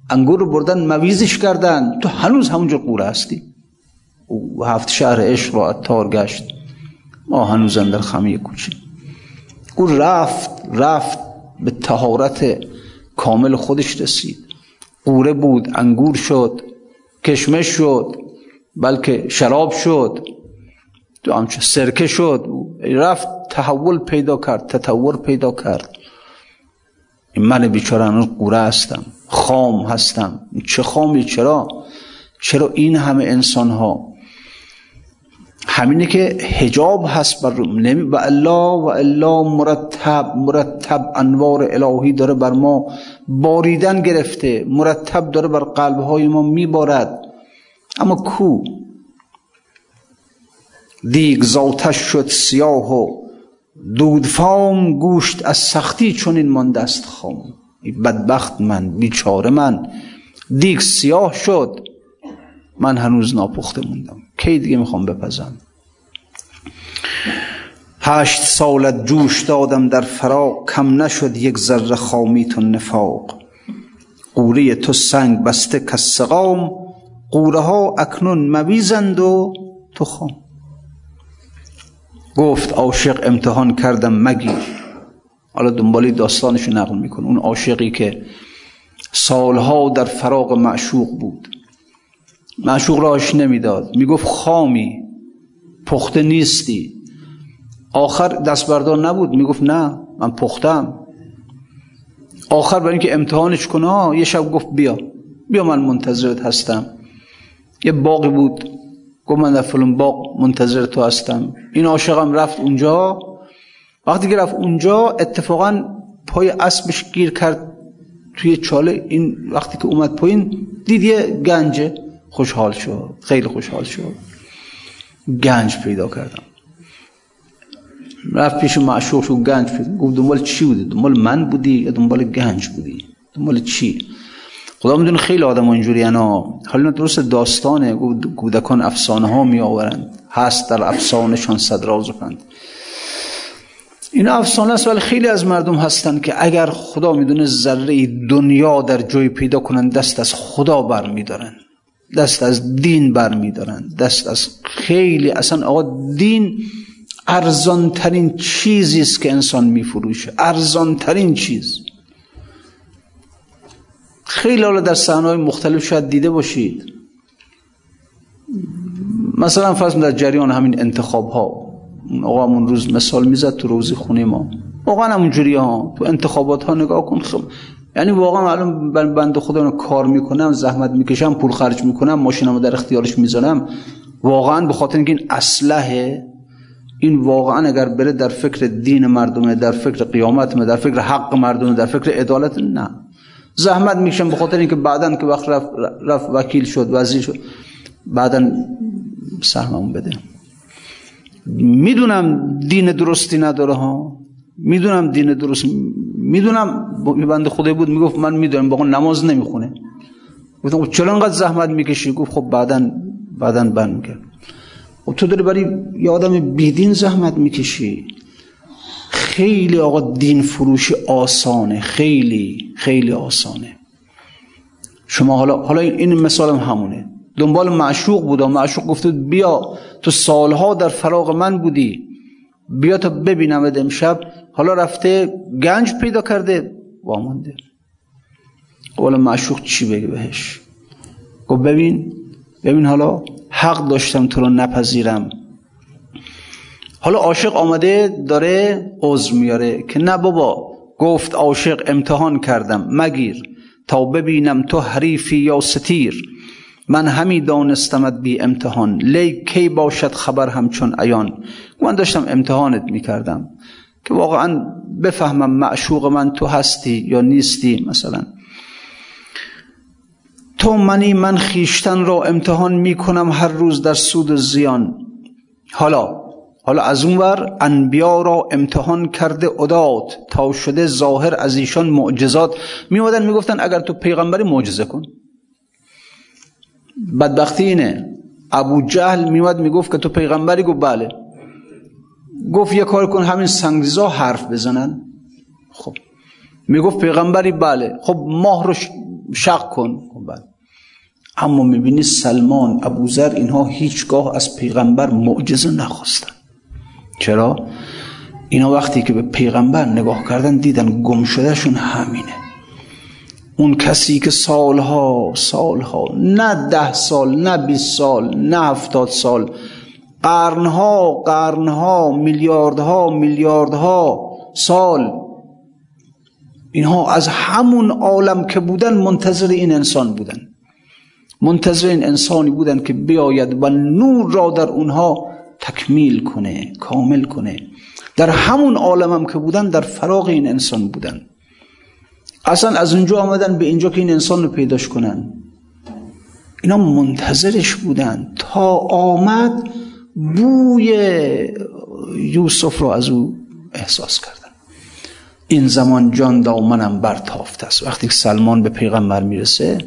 انگور رو بردن مویزش کردن. تو هنوز همونجا قوره هستی. او هفت شهر عشق رو اتار گشت. ما هنوز در خمی کوچه او رفت رفت به تهارت کامل خودش رسید. قوره بود انگور شد کشمش شد بلکه شراب شد تو همچه سرکه شد. رفت تحول پیدا کرد تطور پیدا کرد. من بیچاره هنوز قوره هستم خام هستم. چه خامی؟ چرا؟ چرا این همه انسان ها همینه که حجاب هست بر نمی و الله و الله مرتب مرتب انوار الهی داره بر ما باریدن گرفته. مرتب داره بر قلب های ما میبارد. اما کو؟ دیگ زاتش شد سیاه و دودفام گوشت از سختی چون این مانده است خام. بدبخت من بیچاره من. دیگ سیاه شد. من هنوز ناپخته موندم. کی دیگه می‌خوام بپزم؟ هشت سالت جوش دادم در فراق کم نشد یک ذره خامیت و نفاق. قوره تو سنگ بسته کسقام قوره ها اکنون مویزند و تو خام. گفت عاشق امتحان کردم مگیر. حالا دنبالی داستانشو نقل میکن اون عاشقی که سالها در فراق معشوق بود. معشوق راش نمی‌داد. می‌گفت خامی پخته نیستی. آخر دست بردار نبود. می‌گفت نه من پختم. آخر برای اینکه امتحانش کنه یه شب گفت بیا. بیا من منتظرت هستم. یه باقی بود. گفت من در فلان باغ منتظر تو هستم. این عاشقم رفت اونجا. وقتی که رفت اونجا اتفاقا پای اسبش گیر کرد توی چاله. این وقتی که اومد پایین دید یه گنجه. خوشحال شد خیلی خوشحال شد گنج پیدا کردم. رفت پیش معشوق شد گنج پیدا گفت دنبال چی بودی؟ دنبال من بودی یا دنبال گنج بودی؟ دنبال چی؟ خدا می‌دونه خیلی آدم اینجوری انا حالا درست داستانه. کودکان افسانه ها می آورند هست در افسانهشان صد راز و پند. این افسانه است ولی خیلی از مردم هستند که اگر خدا می‌دونه ذره دنیا در جای پیدا کنن دست از خدا بر میدارن دست از دین بر میدارن دست از خیلی اصلا آقا دین ارزان ترین چیزی است که انسان میفروشه. ارزان ترین چیز. خیلی حالا در صحنه مختلف شاید دیده باشید. مثلا فرض در جریان همین انتخاب ها آقا همون روز مثال می‌زد تو روزی خونه ما. واقعا همونجوری ها. تو انتخابات ها نگاه کن. خب یعنی واقعا معلوم بنده خدا کار می‌کنم زحمت می‌کشم پول خرج می‌کنم ماشینمو در اختیارش می‌ذارم. واقعا به خاطر اینکه این اسلحه این واقعا اگر بره در فکر دین مردمه در فکر قیامت در فکر حق مردمه در فکر عدالت نه. زحمت می‌کشم به خاطر اینکه بعدا که وقت رفت, رفت وکیل شد وزیر شد بعدا سهممون بده. می‌دونم دین درستی نداره ها. می‌دونم دین درست می‌دونم بنده خدا بود می‌گفت من می‌دونم با نماز نمی‌خونه. گفتم خب چرا انقدر زحمت می‌کشی؟ گفت خب بعدا بعدا بند می‌کرد خب تو داری برای یه آدم بیدین زحمت می‌کشی. خیلی آقا دین فروشی آسانه خیلی خیلی آسانه. شما حالا حالا این مثالم همونه. دنبال معشوق بود و معشوق گفته بیا تو سالها در فراغ من بودی. بیا تا ببینم امشب. حالا رفته گنج پیدا کرده. وامانده ولی معشوق چی بگه بهش؟ گفت ببین ببین حالا حق داشتم تو رو نپذیرم. حالا عاشق آمده داره عذر میاره که نه بابا گفت عاشق امتحان کردم مگیر. تا ببینم تو حریفی یا ستیر. من همی دانستمت بی امتحان. لی کی باشد خبر همچون ایان من داشتم امتحانت می‌کردم. که واقعا بفهمم معشوق من تو هستی یا نیستی مثلا. تو منی من خیشتن را امتحان می‌کنم هر روز در سود زیان. حالا حالا از اونور انبیا را امتحان کرده اداد تا شده ظاهر از ایشان معجزات. میومدن می‌گفتن اگر تو پیغمبری معجزه کن. بدبختی اینه. ابو جهل میومد می‌گفت که تو پیغمبری گفت بله. گفت یه کار کن همین سنگزا حرف بزنن. خب. می‌گفت پیغمبری بله. خب ماه رو شق کن. خب بله. اما می‌بینی سلمان ابوذر اینها هیچگاه از پیغمبر معجزه نخواستن. چرا؟ اینا وقتی که به پیغمبر نگاه کردن دیدن گم شدهشون همینه. اون کسی که سالها سالها نه ده سال نه بیست سال نه هفتاد سال قرنها قرنها میلیاردها میلیاردها سال اینها از همون عالم که بودن منتظر این انسان بودن. منتظر این انسانی بودن که بیاید و نور را در اونها تکمیل کنه کامل کنه. در همون عالم هم که بودن در فراغ این انسان بودن. اصلا از اونجا آمدن به اینجا که این انسان رو پیداش کنن. اینا منتظرش بودن. تا آمد بوی یوسف رو از او احساس کردن این زمان جان دامنم برتافت است. وقتی سلمان به پیغمبر می‌رسه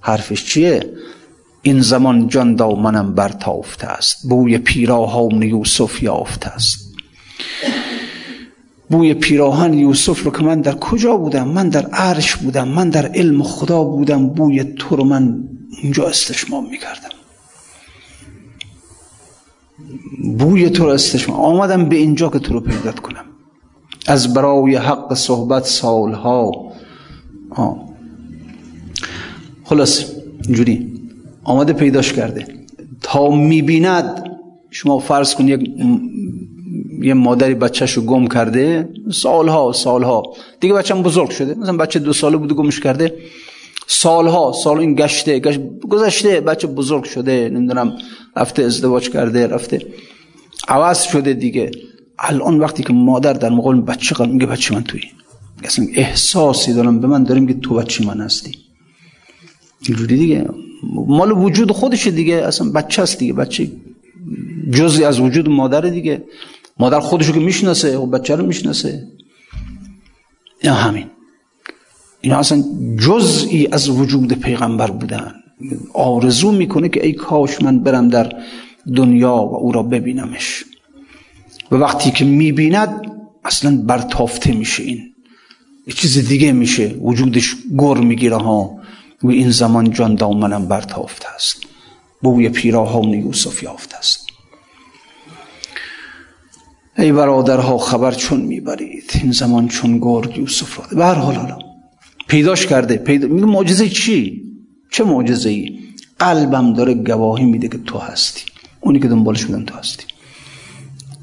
حرفش چیه؟ این زمان جان دامنم برتافته است. بوی پیراهان یوسف یافته است. بوی پیراهن یوسف رو که من در کجا بودم؟ من در عرش بودم من در علم خدا بودم بوی تو رو من اونجا استشمام می‌کردم. بوی تو رو استشمام آمدم به اینجا که تو رو پیدات کنم. از برای حق صحبت سالها. آه. خلاص اینجوری. آمده پیداش کرده. تا می‌بیند شما فرض کن یک یه مادری بچهشو گم کرده سالها سالها. دیگه بچه بزرگ شده. مثلا بچه دو ساله بوده گمش کرده. سالها سال این گشته گشت گذشته بچه بزرگ شده نمی‌دونم رفته ازدواج کرده رفته. عوض شده دیگه. الان وقتی که مادر در مقابل بچه قلب میگه بچه من توی اصلا احساسی دارم به من داریم که تو بچه من هستی. اینجوری دیگه. مال وجود خودشه دیگه. اصلا بچه هست دیگه. بچه جزی از وجود مادر دیگه. مادر خودشو که می‌شناسه و بچه رو می‌شناسه. این همین. این اصلا جزئی از وجود پیغمبر بودن. آرزو می‌کنه که ای کاش من برم در دنیا و او را ببینمش. و وقتی که می‌بیند اصلا برتافته میشه این. یه چیز دیگه میشه. وجودش گر می‌گیره ها. و این زمان جان دامنم برتافته است. بوی پیراهان یوسف یافته است. ای برادرها خبر چون می‌برید؟ این زمان چون گرگ یوسف را به هر حال حالا. پیداش کرده. پیدا میگه معجزه چی؟ چه معجزه ای قلبم داره گواهی میده که تو هستی. اونی که دنبالش بودم تو هستی.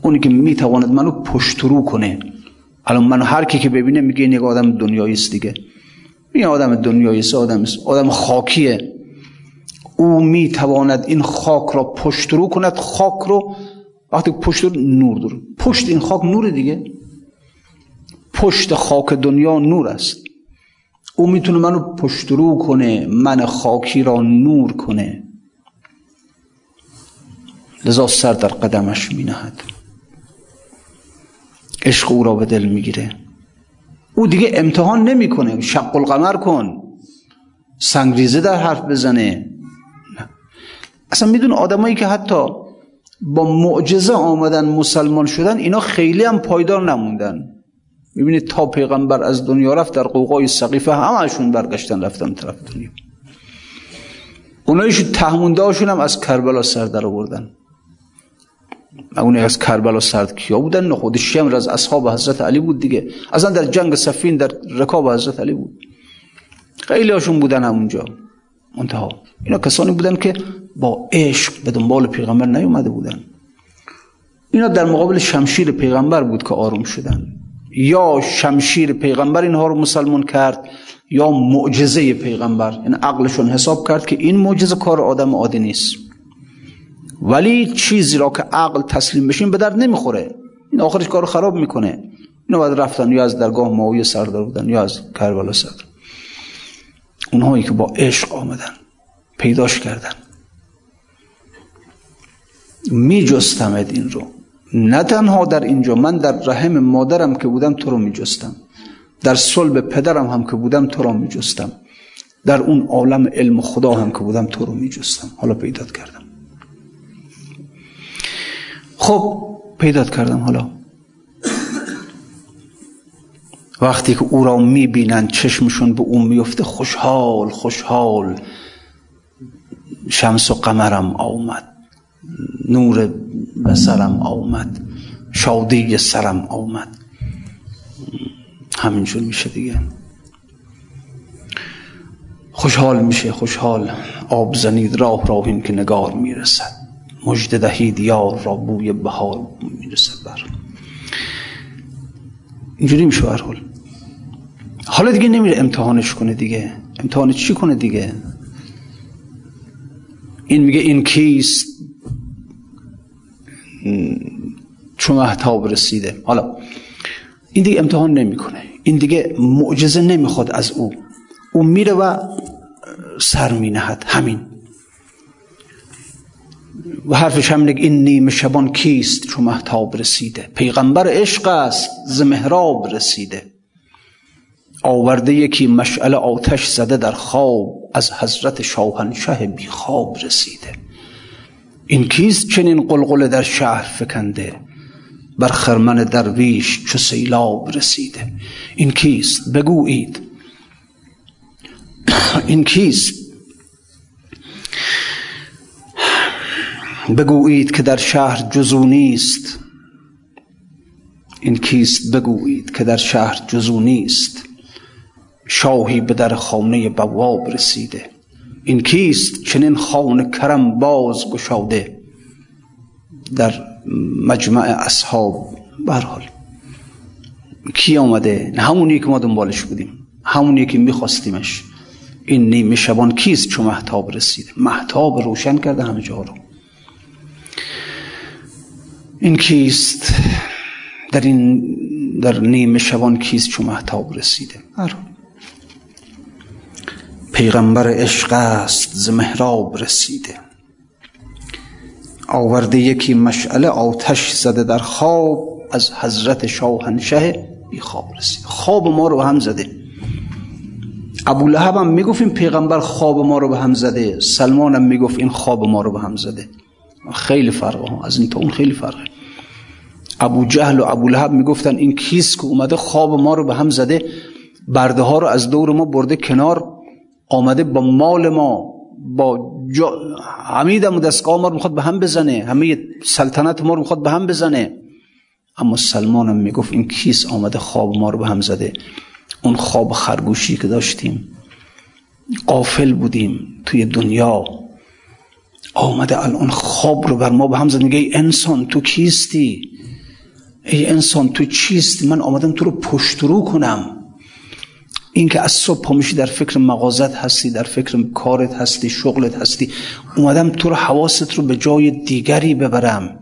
اونی که می‌تواند منو پشترو کنه. الان منو هر کی که ببینه میگه این آدم دنیایی است دیگه. این آدم دنیایی است آدم است آدم خاکیه. او می‌تواند این خاک را پشترو کند. خاک رو وقتی پشت نور دور پشت این خاک نور دیگه. پشت خاک دنیا نور است. او می‌تونه منو پشترو کنه من خاکی را نور کنه. لذا سر در قدمش می نهد عشق او را به دل می‌گیره. او دیگه امتحان نمی‌کنه. شق القمر کن. سنگریزه در حرف بزنه. اصلا میدون آدمایی که حتی با معجزه آمدن مسلمان شدن اینا خیلی هم پایدار نموندن. می‌بینید تا پیغمبر از دنیا رفت در قوقای سقیفه همشون برگشتن رفتن طرف دنیا. اونایش تهمونده هاشون هم از کربلا سر در آوردن. اون از کربلا سرد کیا بودن؟ نه خود شمر از اصحاب حضرت علی بود دیگه. اصلا در جنگ سفین در رکاب حضرت علی بود. خیلی هاشون بودن همونجا. منتها اینا کسانی بودن که با عشق به دنبال پیغمبر نیومده بودن. اینا در مقابل شمشیر پیغمبر بود که آروم شدن. یا شمشیر پیغمبر اینها رو مسلمان کرد یا معجزه پیغمبر. یعنی عقلشون حساب کرد که این معجزه کار آدم عادی نیست. ولی چیزی را که عقل تسلیم بشین به درد نمی‌خوره. این آخرش کار خراب می‌کنه. اینا باید رفتن یا از درگاه ماوی سردار بودن یا از کربلا سردار اونهایی که با عشق آمدن پیداش کردن. می جستمد این رو. نه تنها در اینجا من در رحم مادرم که بودم تو رو می جستم در صلب پدرم هم که بودم تو رو می جستم در اون عالم علم خدا هم که بودم تو رو می جستم حالا پیدات کردم. خب پیدات کردم حالا. وقتی که او را می‌بینن چشمشون به اون میفته خوشحال خوشحال. شمس و قمرم آمد. نور بسرم آمد شادی سرم آمد. همینجور میشه دیگه. خوشحال میشه خوشحال. آب زنید راه راهین که نگار می‌رسد. مجد دهید یار را بوی بهار می‌رسد بر. اینجوری میشه حال. حالا دیگه نمیره امتحانش کنه دیگه. امتحان چی کنه دیگه؟ این میگه این کیست؟ چون محتاب رسیده. حالا این دیگه امتحان نمی‌کنه. این دیگه معجزه نمی‌خواد از او. او میره و سر مینهد. همین. و حرفش هم این نیمه شبان کیست چون محتاب رسیده. پیغمبر عشق است ز محراب رسیده. آورده یکی مشعل آتش زده در خواب از حضرت شاهنشه بی خواب رسیده. این کیست چنین قلقل در شهر فکنده؟ بر خرمن درویش چو سیلاب رسیده. این کیست؟ بگویید. (clears throat) این کیست؟ بگویید که در شهر جزو نیست. این کیست؟ بگویید که در شهر جزو نیست. شاهی به در خانه بواب رسیده. این کیست چنین خانه کرم باز گشاده در مجمع اصحاب؟ برحال کی آمده؟ نه همونی که ما دنبالش بودیم همونی که میخواستیمش. این نیمه شبان کیست چون محتاب رسیده محتاب روشن کرده همه جا رو. این کیست؟ در این در نیمه شبان کیست چون محتاب رسیده؟ برحال پیغمبر عشق است ز محراب رسیده. آورده یکی مشعله آتش زده در خواب از حضرت شاهنشه بی خواب رسید خواب ما رو هم زده. ابو لهب هم می‌گفت این پیغمبر خواب ما رو به هم زده. سلمان هم می‌گفت این خواب ما رو به هم زده. خیلی فرقه ها از این تا اون خیلی فرقه. ابو جهل و ابو لهب می‌گفتن این کیست که اومده خواب ما رو به هم زده؟ برده ها رو از دور ما برده کنار. آمده با مال ما با جا... همه دم دستگاه ما رو می‌خواد به هم بزنه همه سلطنت ما رو می‌خواد به هم بزنه. اما سلمان هم می‌گفت این کیس آمده خواب ما رو به هم زده. اون خواب خرگوشی که داشتیم قافل بودیم توی دنیا. آمده الان خواب رو بر ما به هم زد. میگه ای انسان تو کیستی؟ ای انسان تو چیستی؟ من آمدم تو رو پشترو کنم. این که از صبح پا در فکر مغازت هستی در فکر کارت هستی شغلت هستی. اومدم تو رو حواست رو به جای دیگری ببرم.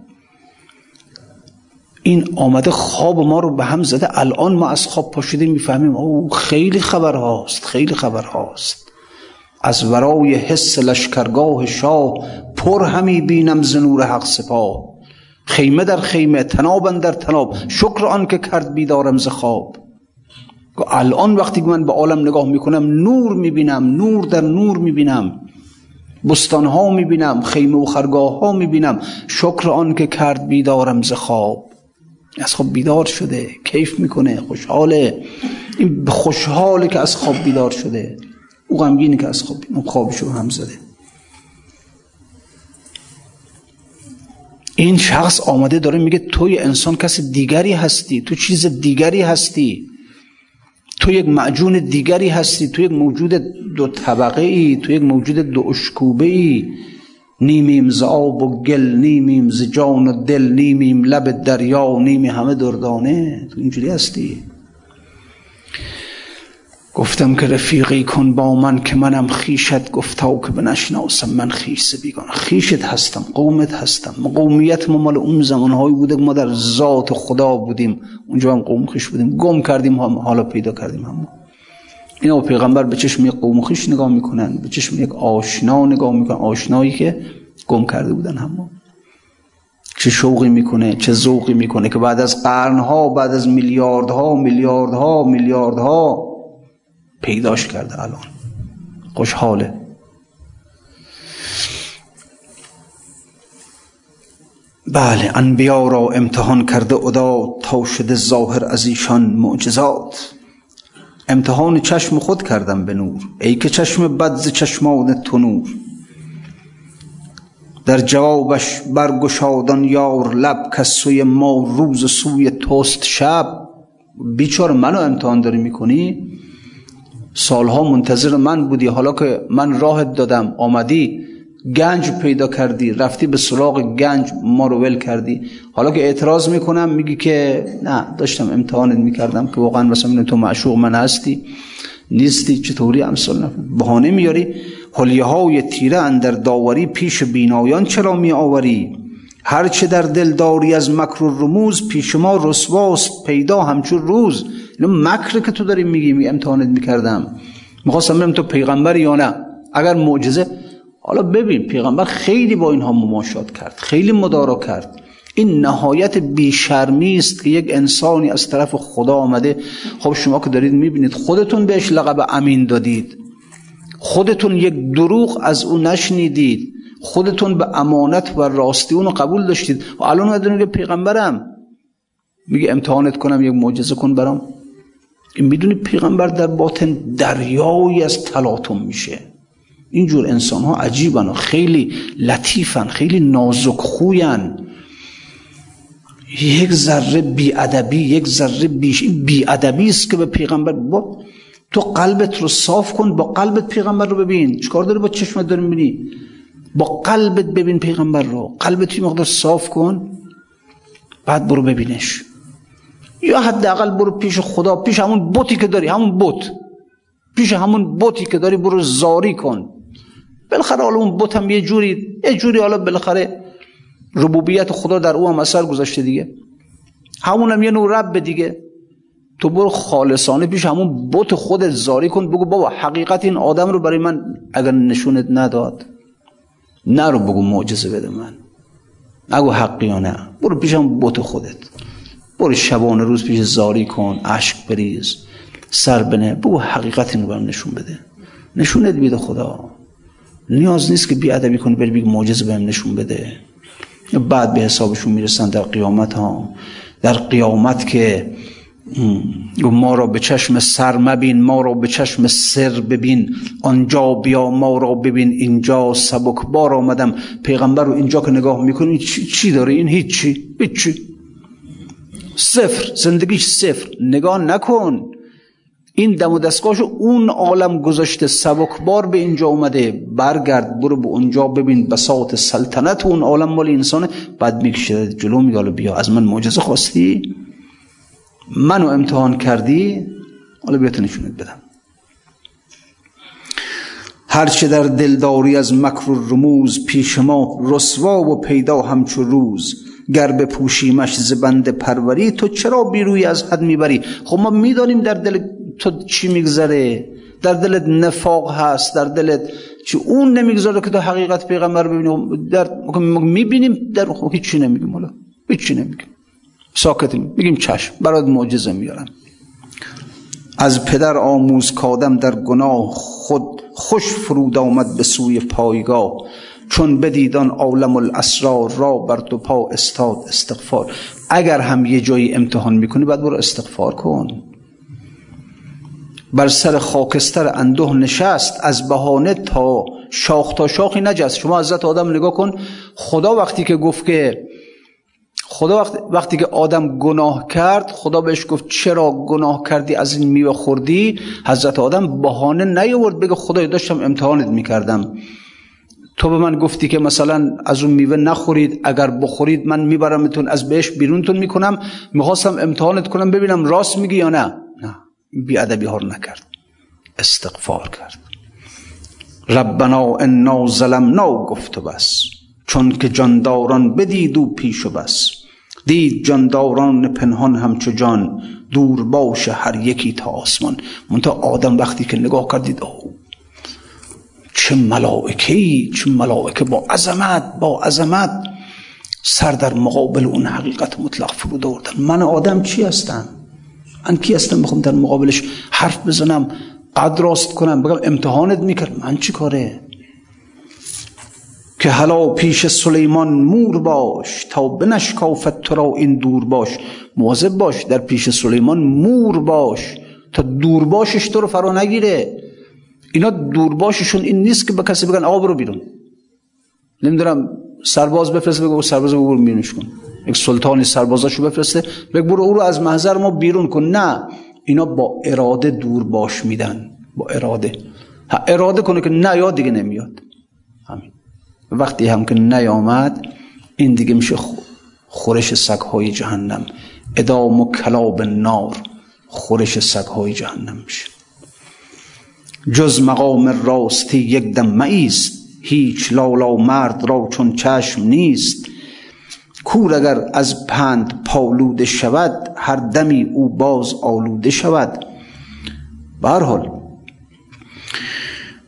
این آمده خواب ما رو به هم زده. الان ما از خواب پاشده می‌فهمیم او خیلی خبر هاست خیلی خبر هاست از ورای حس لشکرگاه شاه پر همی بینم زنور حق سپاه. خیمه در خیمه تناب در تناب. شکر آن که کرد بیدارم ز خواب. الان وقتی من به عالم نگاه می‌کنم نور می‌بینم نور در نور می‌بینم. بستان ها می‌بینم خیمه و خرگاه ها می‌بینم. شکر آن که کرد بیدارم ز خواب. از خواب بیدار شده کیف می‌کنه خوشحاله. این خوشحاله که از خواب بیدار شده. او غمگینه که از خواب خوابشو هم زده. این شخص آمده داره میگه توی انسان کس دیگری هستی تو چیز دیگری هستی. تو یک معجون دیگری هستی تو یک موجود دو طبقه ای تو یک موجود دو اشکوبه ای نیمیم ز آب و گل نیمیم ز جان و دل نیمیم لب دریا نیمی همه دردانه. تو اینجوری هستی؟ گفتم که رفیقی کن با من که منم خیشت گفتا که بنشناسم من خیش بیگان خیشت هستم قومت هستم. قومیت ما مال اون زمانهایی بوده ما در ذات خدا بودیم. اونجا هم قوم خیش بودیم. گم کردیم هم حالا پیدا کردیم هم. اینا پیغمبر به چشم یک قوم خیش نگاه می‌کنن به چشم یک آشنا نگاه می‌کنن. آشنایی که گم کرده بودن هم. چه شوقی می‌کنه چه ذوقی می‌کنه که بعد از قرنها بعد از میلیاردها میلیاردها میلیاردها پیداش کرده الان. خوشحاله. بله انبیا را امتحان کرده ادا تا شده ظاهر از ایشان معجزات. امتحان چشم خود کردم به نور. ای که چشم بد ز چشمان تو نور. در جوابش برگشادان یار لب که سوی ما روز سوی توست شب. بیچار منو امتحان داری می‌کنی؟ سالها منتظر من بودی. حالا که من راهت دادم آمدی گنج پیدا کردی رفتی به سراغ گنج ما رو ول کردی. حالا که اعتراض می‌کنم میگی که نه داشتم امتحانت می‌کردم که واقعا مثلا تو معشوق من هستی. نیستی چطوری امثال نفهم؟ بهانه میاری. حلیه های تیره اندر داوری پیش بینایان چرا می آوری هرچه در دل داری از مکر و رموز پیش ما رسواست پیدا همچون روز. اینو مکر که تو داری میگی می امتحانت می‌کردم. می‌خواستم ببینم تو پیغمبر یا نه. اگر معجزه حالا ببین پیغمبر خیلی با اینها مماشات کرد خیلی مدارا کرد. این نهایت بیشرمی است که یک انسانی از طرف خدا آمده. خب شما که دارید می‌بینید خودتون بهش لقب امین دادید. خودتون یک دروغ از او نشنیدید. خودتون به امانت و راستی اونو قبول داشتید. و الان اومدن پیغمبرم. میگه امتحانت کنم یک معجزه کن برام. می‌دونی پیغمبر در باطن دریایی از تلاطم میشه. اینجور انسان ها عجیبن و خیلی لطیفن خیلی نازک خوین یک ذره بیادبی یک ذره بیش بیادبی است که به پیغمبر با تو قلبت رو صاف کن با قلبت پیغمبر رو ببین. چیکار داری با چشمت داری می‌بینی؟ با قلبت ببین پیغمبر رو. قلبت مقدار صاف کن بعد برو ببینش. یا حداقل برو پیش خدا پیش همون بوتی که داری همون بوت. پیش همون بوتی که داری برو زاری کن. بالاخره حالا اون بوت هم یه جوری یه جوری حالا بالاخره ربوبیت خدا در او هم اثر گذاشته دیگه. همون هم یه نوع رب دیگه. تو برو خالصانه پیش همون بوت خودت زاری کن بگو بابا حقیقت این آدم رو برای من اگر نشونت نداد نرو بگو معجزه بده من. نگو حقی یا نه. برو پیش همون بوت خودت. برو شبانه روز پیش زاری کن عشق بریز سر بنه بگو حقیقت اینو برم نشون بده. نشونت بیده خدا. نیاز نیست که بی ادبی کنی بری بگی معجزه بهم نشون بده. بعد به حسابشون می‌رسن در قیامت ها. در قیامت که ما را به چشم سر مبین ما را به چشم سر ببین. آنجا بیا ما را ببین. اینجا سبک بار آمدم. پیغمبر رو اینجا که نگاه می‌کنی چی, چی داره این هیچی هیچی. صفر زندگیش صفر. نگاه نکن. این دم و دستگاهشو اون عالم گذاشته سبکبار به اینجا اومده. برگرد برو به اونجا ببین بساط سلطنت اون عالم مال انسانه. بعد می‌کشه جلو میگه بیا. از من معجزه خواستی؟ منو امتحان کردی؟ حالا بیات نشونت بدم. هرچه در دلداری از مکر و رموز پیش ما رسوا و پیدا همچو روز. گر بپوشیمش ز بند پروری تو چرا بیروی از حد می‌بری؟ خب ما می‌دانیم در دل تو چی میگذره در دلت نفاق هست در دلت چی؟ اون نمی‌گذاره که تو حقیقت پیغمبر ببینی. در می‌بینیم در هیچی نمیگیم حالا هیچی نمیگیم. ساکتیم میگیم چشم برات معجزه میارم. از پدر آموز کادم در گناه خود خوش فرود آمد به سوی پایگاه. چون بدیدان عالم الاسرار را بر دو پا استاد استغفار. اگر هم یه جایی امتحان می‌کنی باید برو استغفار کن. بر سر خاکستر اندوه نشست از بهانه تا شاخ تا شاخی نجست. شما حضرت آدم نگاه کن خدا وقتی که گفت که خدا وقتی, وقتی که آدم گناه کرد خدا بهش گفت چرا گناه کردی؟ از این میوه خوردی؟ حضرت آدم بهانه نیاورد بگه خدای داشتم امتحانت می‌کردم. تو به من گفتی که مثلا از اون میوه نخورید اگر بخورید من میبرمتون از بهش بیرونتون می‌کنم می‌خواستم امتحانت کنم ببینم راست میگی یا نه. نه ادبی ها نکرد. استغفار کرد. ربنا انا ظلمنا گفت و بس. چون که جانداران بدید و پیش و بس. دید جانداران پنهان همچو جان. دور باشه هر یکی تا آسمان. منتها آدم وقتی که نگاه کردید اوه چه ملائکه‌ای چه ملائکه با عظمت با عظمت. سر در مقابل اون حقیقت مطلق فرود آوردن من آدم چی هستم من کی هستم بخوام در مقابلش حرف بزنم قد راست کنم بگم امتحانت می‌کرد؟ من چی کاره؟ که حالا پیش سلیمان مور باش تا بنشکافت تو را این دور باش. مواظب باش در پیش سلیمان مور باش تا دور باشش تو رو فرا نگیره. اینا دورباششون این نیست که به کسی بگن آقا برو بیرون. نمی‌دونم سرباز بفرسته بگو سرباز برو بیرونش کن. یک سلطانی سربازاشو بفرسته بگو برو او رو از محضر ما بیرون کن. نه اینا با اراده دور باش میدن با اراده. ها اراده کنه که نه یاد دیگه نمیاد. همین. وقتی هم که نیامد این دیگه میشه خورش سگهای جهنم. ادام و کلاب نار خورش سگهای جهنم میشه. جز مقام راستی یک دم مایست هیچ لالا مرد را چون چشم نیست. کور اگر از پند پالوده شود هر دمی او باز آلوده شود. به حال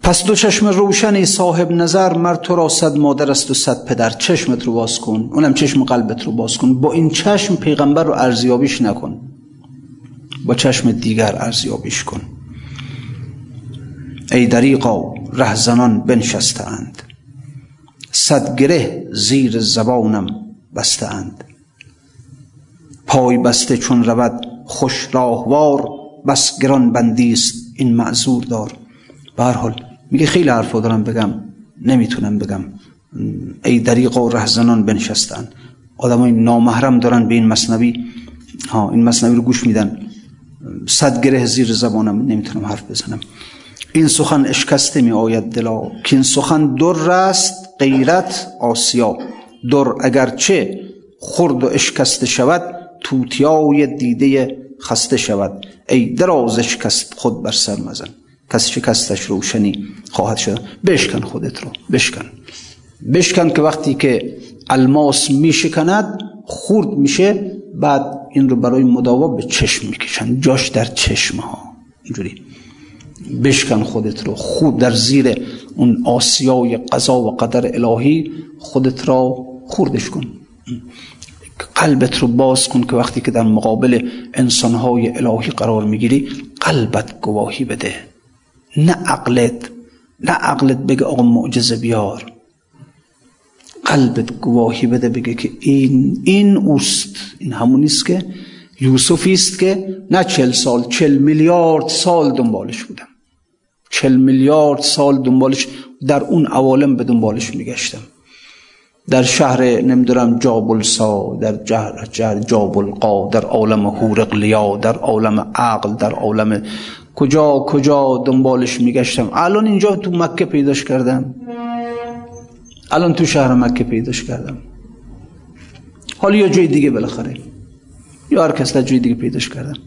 پس دو چشم روشنی صاحب نظر مر تو را صد مادر است و صد پدر. چشمت رو باز کن اونم چشم قلبت رو باز کن. با این چشم پیغمبر رو ارزیابیش نکن. با چشم دیگر ارزیابیش کن. ای دریقا رهزنان بنشستند صد گره زیر زبانم بستند پای بسته چون رود خوش راهوار بس گران بندیست این معذور دار. به حال میگه خیلی حرفا دارم بگم نمی‌تونم بگم. ای دریقا رهزنان بنشستند آدمای نامحرم دارن به این مصنوی. ها این مصنوی رو گوش میدن. صد گره زیر زبانم نمی‌تونم حرف بزنم. این سخن اشکسته می آید دلا که این سخن در است غیرت آسیا. در اگرچه خرد و اشکسته شود توتیای دیده خسته شود. ای دراز اشکست خود بر سر مزن. کس شکستش روشنی خواهد شد. بشکن خودت رو. بشکن. بشکن که وقتی که الماس میشکند خورد میشه بعد این رو برای مداوا به چشم می‌کشن. جاش در چشم ها اینجوری. بشکن خودت رو. خود در زیر اون آسیای قضا و قدر الهی خودت را خوردش کن. قلبت رو باز کن که وقتی که در مقابل انسانهای الهی قرار می‌گیری قلبت گواهی بده. نه عقلت نه عقلت بگه آقا معجزه بیار. قلبت گواهی بده بگه که این این اوست. این همون است که یوسفی است که نه چل سال چل میلیارد سال دنبالش بودم. چل میلیارد سال دنبالش در اون عوالم به دنبالش میگشتم. در شهر نمی‌دونم جابلسا در جهر جابلقا در عالم هورقلیا در عالم عقل در عالم کجا کجا دنبالش میگشتم. الان اینجا تو مکه پیداش کردم. الان تو شهر مکه پیداش کردم. حالا یا جای دیگه بالاخره. یا هر کس جای دیگه پیداش کردم.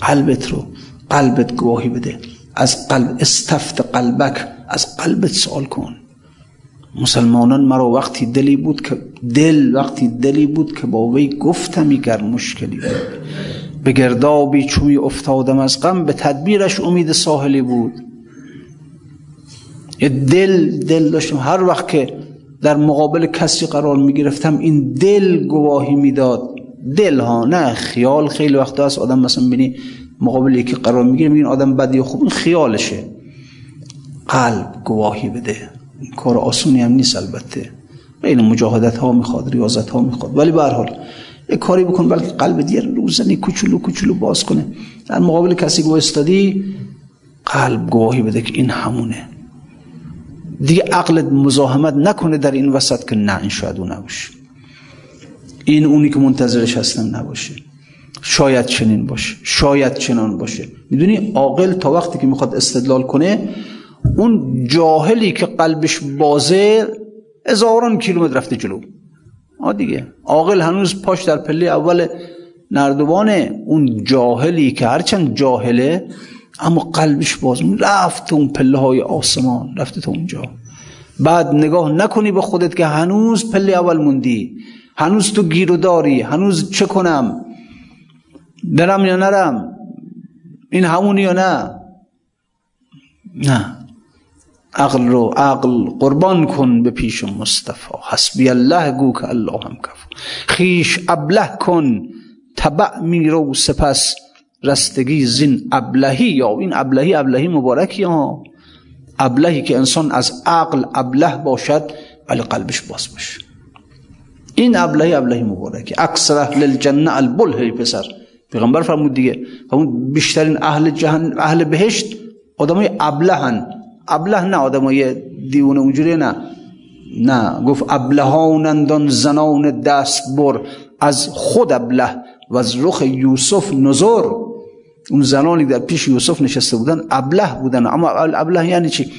قلبت رو قلبت گواهی بده. از قلب استفت قلبک از قلبت سوال کن. مسلمانان مرا وقتی دلی بود که دل وقتی دلی بود که با وی گفتم گر مشکلی بود. به گردابی چوی افتادم از غم به تدبیرش امید ساحلی بود. دل دل داشتم. هر وقت که در مقابل کسی قرار می گرفتم این دل گواهی می‌داد. دل ها نه خیال. خیلی وقت هست آدم مثلا بینی مقابل یکی قرار می‌گیره میگین آدم بدی خوب این خیالشه. قلب گواهی بده. کار آسونی هم نیست البته. این مجاهدت ها می‌خواد ریاضت ها می‌خواد. ولی به هر حال یک کاری بکن بلکه قلب دیگر روزنی کوچولو کوچولو باز کنه. در مقابل کسی که استادی قلب گواهی بده که این همونه. دیگه عقلت مزاحمت نکنه در این وسط که نه این شاید اون نباشه. این اونی که منتظرش هستم نباشه. شاید چنین باشه شاید چنان باشه. می‌دونی عاقل تا وقتی که می‌خواد استدلال کنه اون جاهلی که قلبش بازه هزاران کیلومتر رفته جلو. آ دیگه. عاقل هنوز پاش در پله اول نردبانه. اون جاهلی که هرچند جاهله اما قلبش باز رفت اون پله های آسمان رفته تا اونجا. بعد نگاه نکنی به خودت که هنوز پله اول موندی. هنوز تو گیرو داری. هنوز چه کنم؟ درم یا نرم؟ این همونی یا نه؟ نه. عقل رو عقل قربان کن به پیش مصطفی. حسبی الله گو که الله هم کف خیش ابله کن. تبع میرو سپس رستگی زین ابلهی. یا این ابلهی ابلهی مبارکی ها. ابلهی که انسان از عقل ابله باشد ولی قلبش باز باشه. این ابلهی ابلهی مبارکی. اکثر اهل الجنه البله پسر. پیغمبر فرمود دیگه همون بیشترین اهل جهن اهل بهشت آدمای ابلهن ابله نه آدمای دیونه اونجوری نه. نه گفت ابلهانندان زنان دست بر از خود ابله و از رخ یوسف نظر اون زنانی در پیش یوسف نشسته بودن ابله بودن. اما ابله یعنی چی؟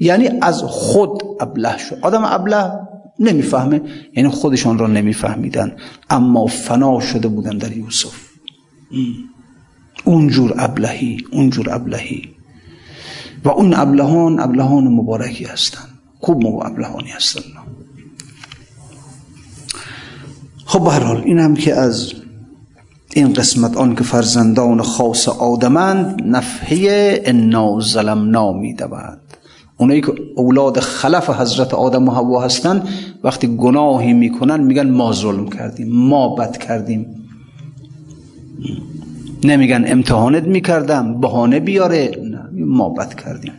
یعنی از خود ابله شد. آدم ابله نمی‌فهمه یعنی خودشان را نمیفهمیدن. اما فنا شده بودن در یوسف. اونجور ابلهی اونجور ابلهی. و اون ابلهان ابلهان مبارکی هستند خوب مو ابلهانی هستند خب به حال این هم که از این قسمت آن که فرزندان خاص آدمند نفحه انا ظلمنا میدود. اونایی که اولاد خلف حضرت آدم و حوا هستند وقتی گناهی می‌کنن میگن ما ظلم کردیم ما بد کردیم. نمیگن امتحانت می‌کردم بهانه بیاره. ما بد کردیم.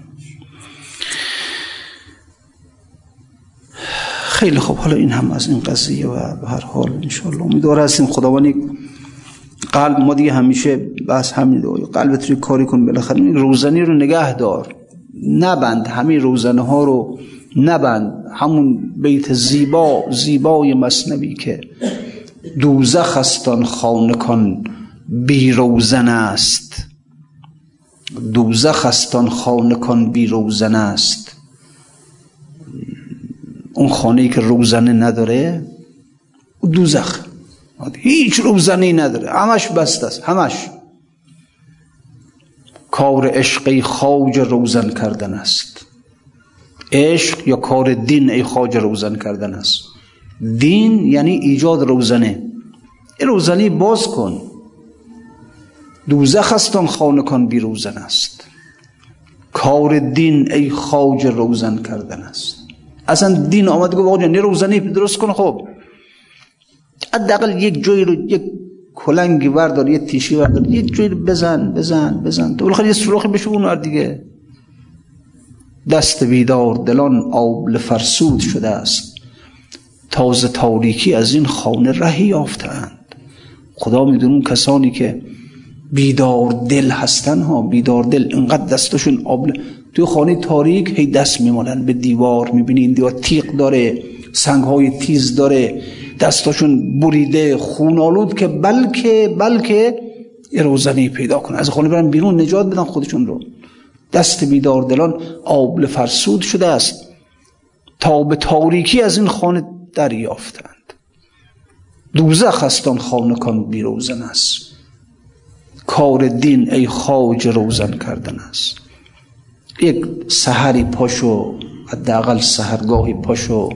خیلی خوب. حالا این هم از این قضیه و به هر حال انشاءالله امیدوار هستیم. خداوندی قلب ما دیگه همیشه بس همین قلبت رو کاری کن بالاخره. روزنی رو نگه دار. نبند همین روزنه ها رو نبند همون بیت زیبا زیبای مصنوی که دوزخ هستان کن بی روزن است. دوزخ هستان خانه کن بی روزن است. اون خانه که روزنه نداره دوزخ. هیچ روزنی نداره. همش بست است همش. کار عشقی خاج روزن کردن است. عشق یا کار دین ای خاج روزن کردن است. دین یعنی ایجاد روزنه. این روزنی باز کن. دوزخ است خانه کن بی روزن است. کار دین ای خاج روزن کردن است. اصلا دین آمد گفت آقا روزنی درست کن خب حداقل یک جایی رو یک کلنگی وردار یه تیشی وردار یک جایی رو بزن بزن بزن. تو بالاخره یه سوراخی بشه اون دیگه. دست بیدار دلان آب فرسود شده است. تازه تاریکی از این خانه رهی یافتند. خدا می‌دونه کسانی که بیدار دل هستن ها بیدار دل اینقدر دستشون آب توی خانه تاریک هی دست میمالن به دیوار می‌بینی این دیوار تیغ داره سنگ های تیز داره دستاشون بریده خونالود که بلکه بلکه روزنی پیدا کنن از خونه برن بیرون نجات بدن خودشون رو. دست بیدار دلان آبل فرسود شده است. تا به تاریکی از این خانه دریافتند. دوزخ است آن خانه کان بیروزن است. کار دین ای خاج روزن کردن است. یک سحری پاشو حداقل سحرگاهی پاشو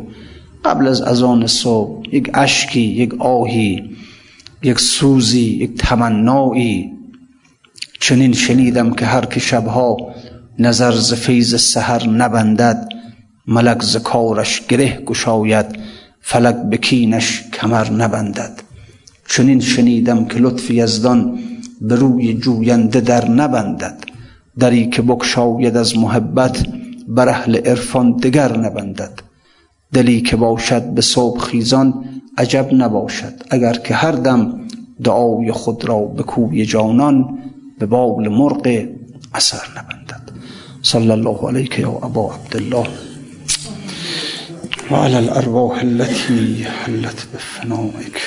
قبل از اذان صبح یک اشکی یک آهی یک سوزی یک تمنایی چنین شنیدم که هر که شبها نظر ز فیض سحر نبندد ملک ز کارش گره گشاید فلک بکینش کمر نبندد. چنین شنیدم که لطف یزدان به روی جوینده در نبندد. دری که بکشاید از محبت بر اهل عرفان دگر نبندد. دلی که باشد به صبح خیزان عجب نباشد. اگر که هر دم دعای خود را به کوی جانان به بال مرغ اثر نبندد. صلی الله علیک یا ابا عبدالله. وعلى الارواح التي حلت بفنائك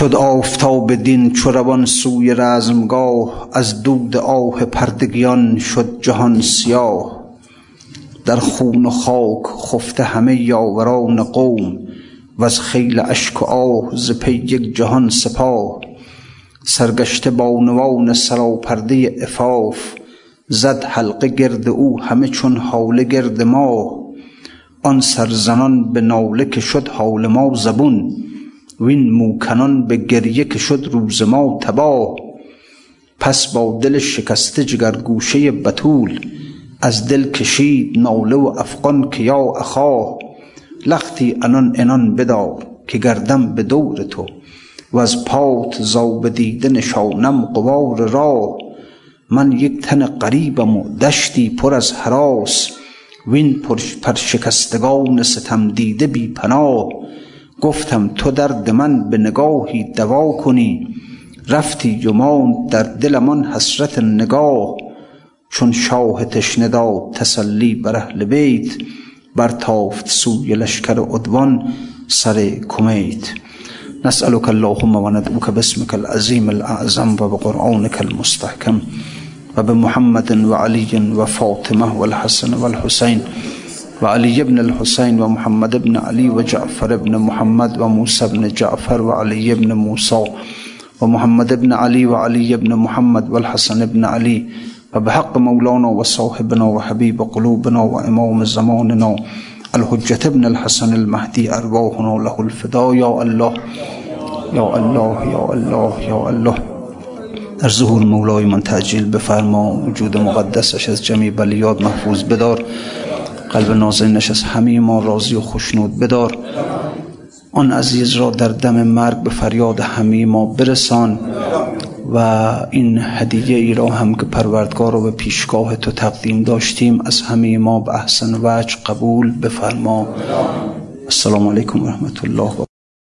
شد آفتاب دین چو روان سوی رزمگاه از دود آه پردگیان شد جهان سیاه. در خون و خاک خفته همه یاوران قوم و از خیل اشک و آه ز پی یک جهان سپاه. سرگشته بانوان سراپرده افاف زد حلقه گرد او همه چون حاله گرد ما آن سرزنان به ناله که شد حال ما زبون وین موکنان به گریه که شد روز ما تباه پس با دل شکسته جگر گوشه بتول از دل کشید ناله و افغان که یا اخاه لختی انان انان بدار که گردم به دور تو و از پات زاب دیده نشانم قوار راه من یک تن قریبم و دشتی پر از حراس وین پر شکستگان ستم دیده بی پناه. گفتم تو درد من به نگاهی دوا کنی. رفتی و در دلمان حسرت نگاه. چون شاه تشنه داد تسلی بر اهل بیت برتافت سوی لشکر عدوان سر کمیت. نسألك اللهم وندعوك باسمك العظيم الأعظم وبقرآنك المستحكم وبمحمد وعلي وفاطمة والحسن والحسين وعلي بن الحسين ومحمد بن علي وجعفر بن محمد وموسى بن جعفر وعلي بن موسى ومحمد بن علي وعلي بن محمد والحسن بن علي وبحق مولانا وصاحبنا وحبيب قلوبنا وإمام زماننا الحجة بن الحسن المهدي أرواحنا له الفداء يا الله يا الله يا الله يا الله. در ظهور مولای من تعجیل بفرما وجود مقدسش از جمعی بلیاد محفوظ بدار. قلب نازنینش از همه ما راضی و خوشنود بدار. آن عزیز را در دم مرگ به فریاد همه ما برسان و این هدیه ای را هم که پروردگار رو به پیشگاه تو تقدیم داشتیم از همه ما به احسن وجه قبول بفرما. السلام علیکم و رحمت الله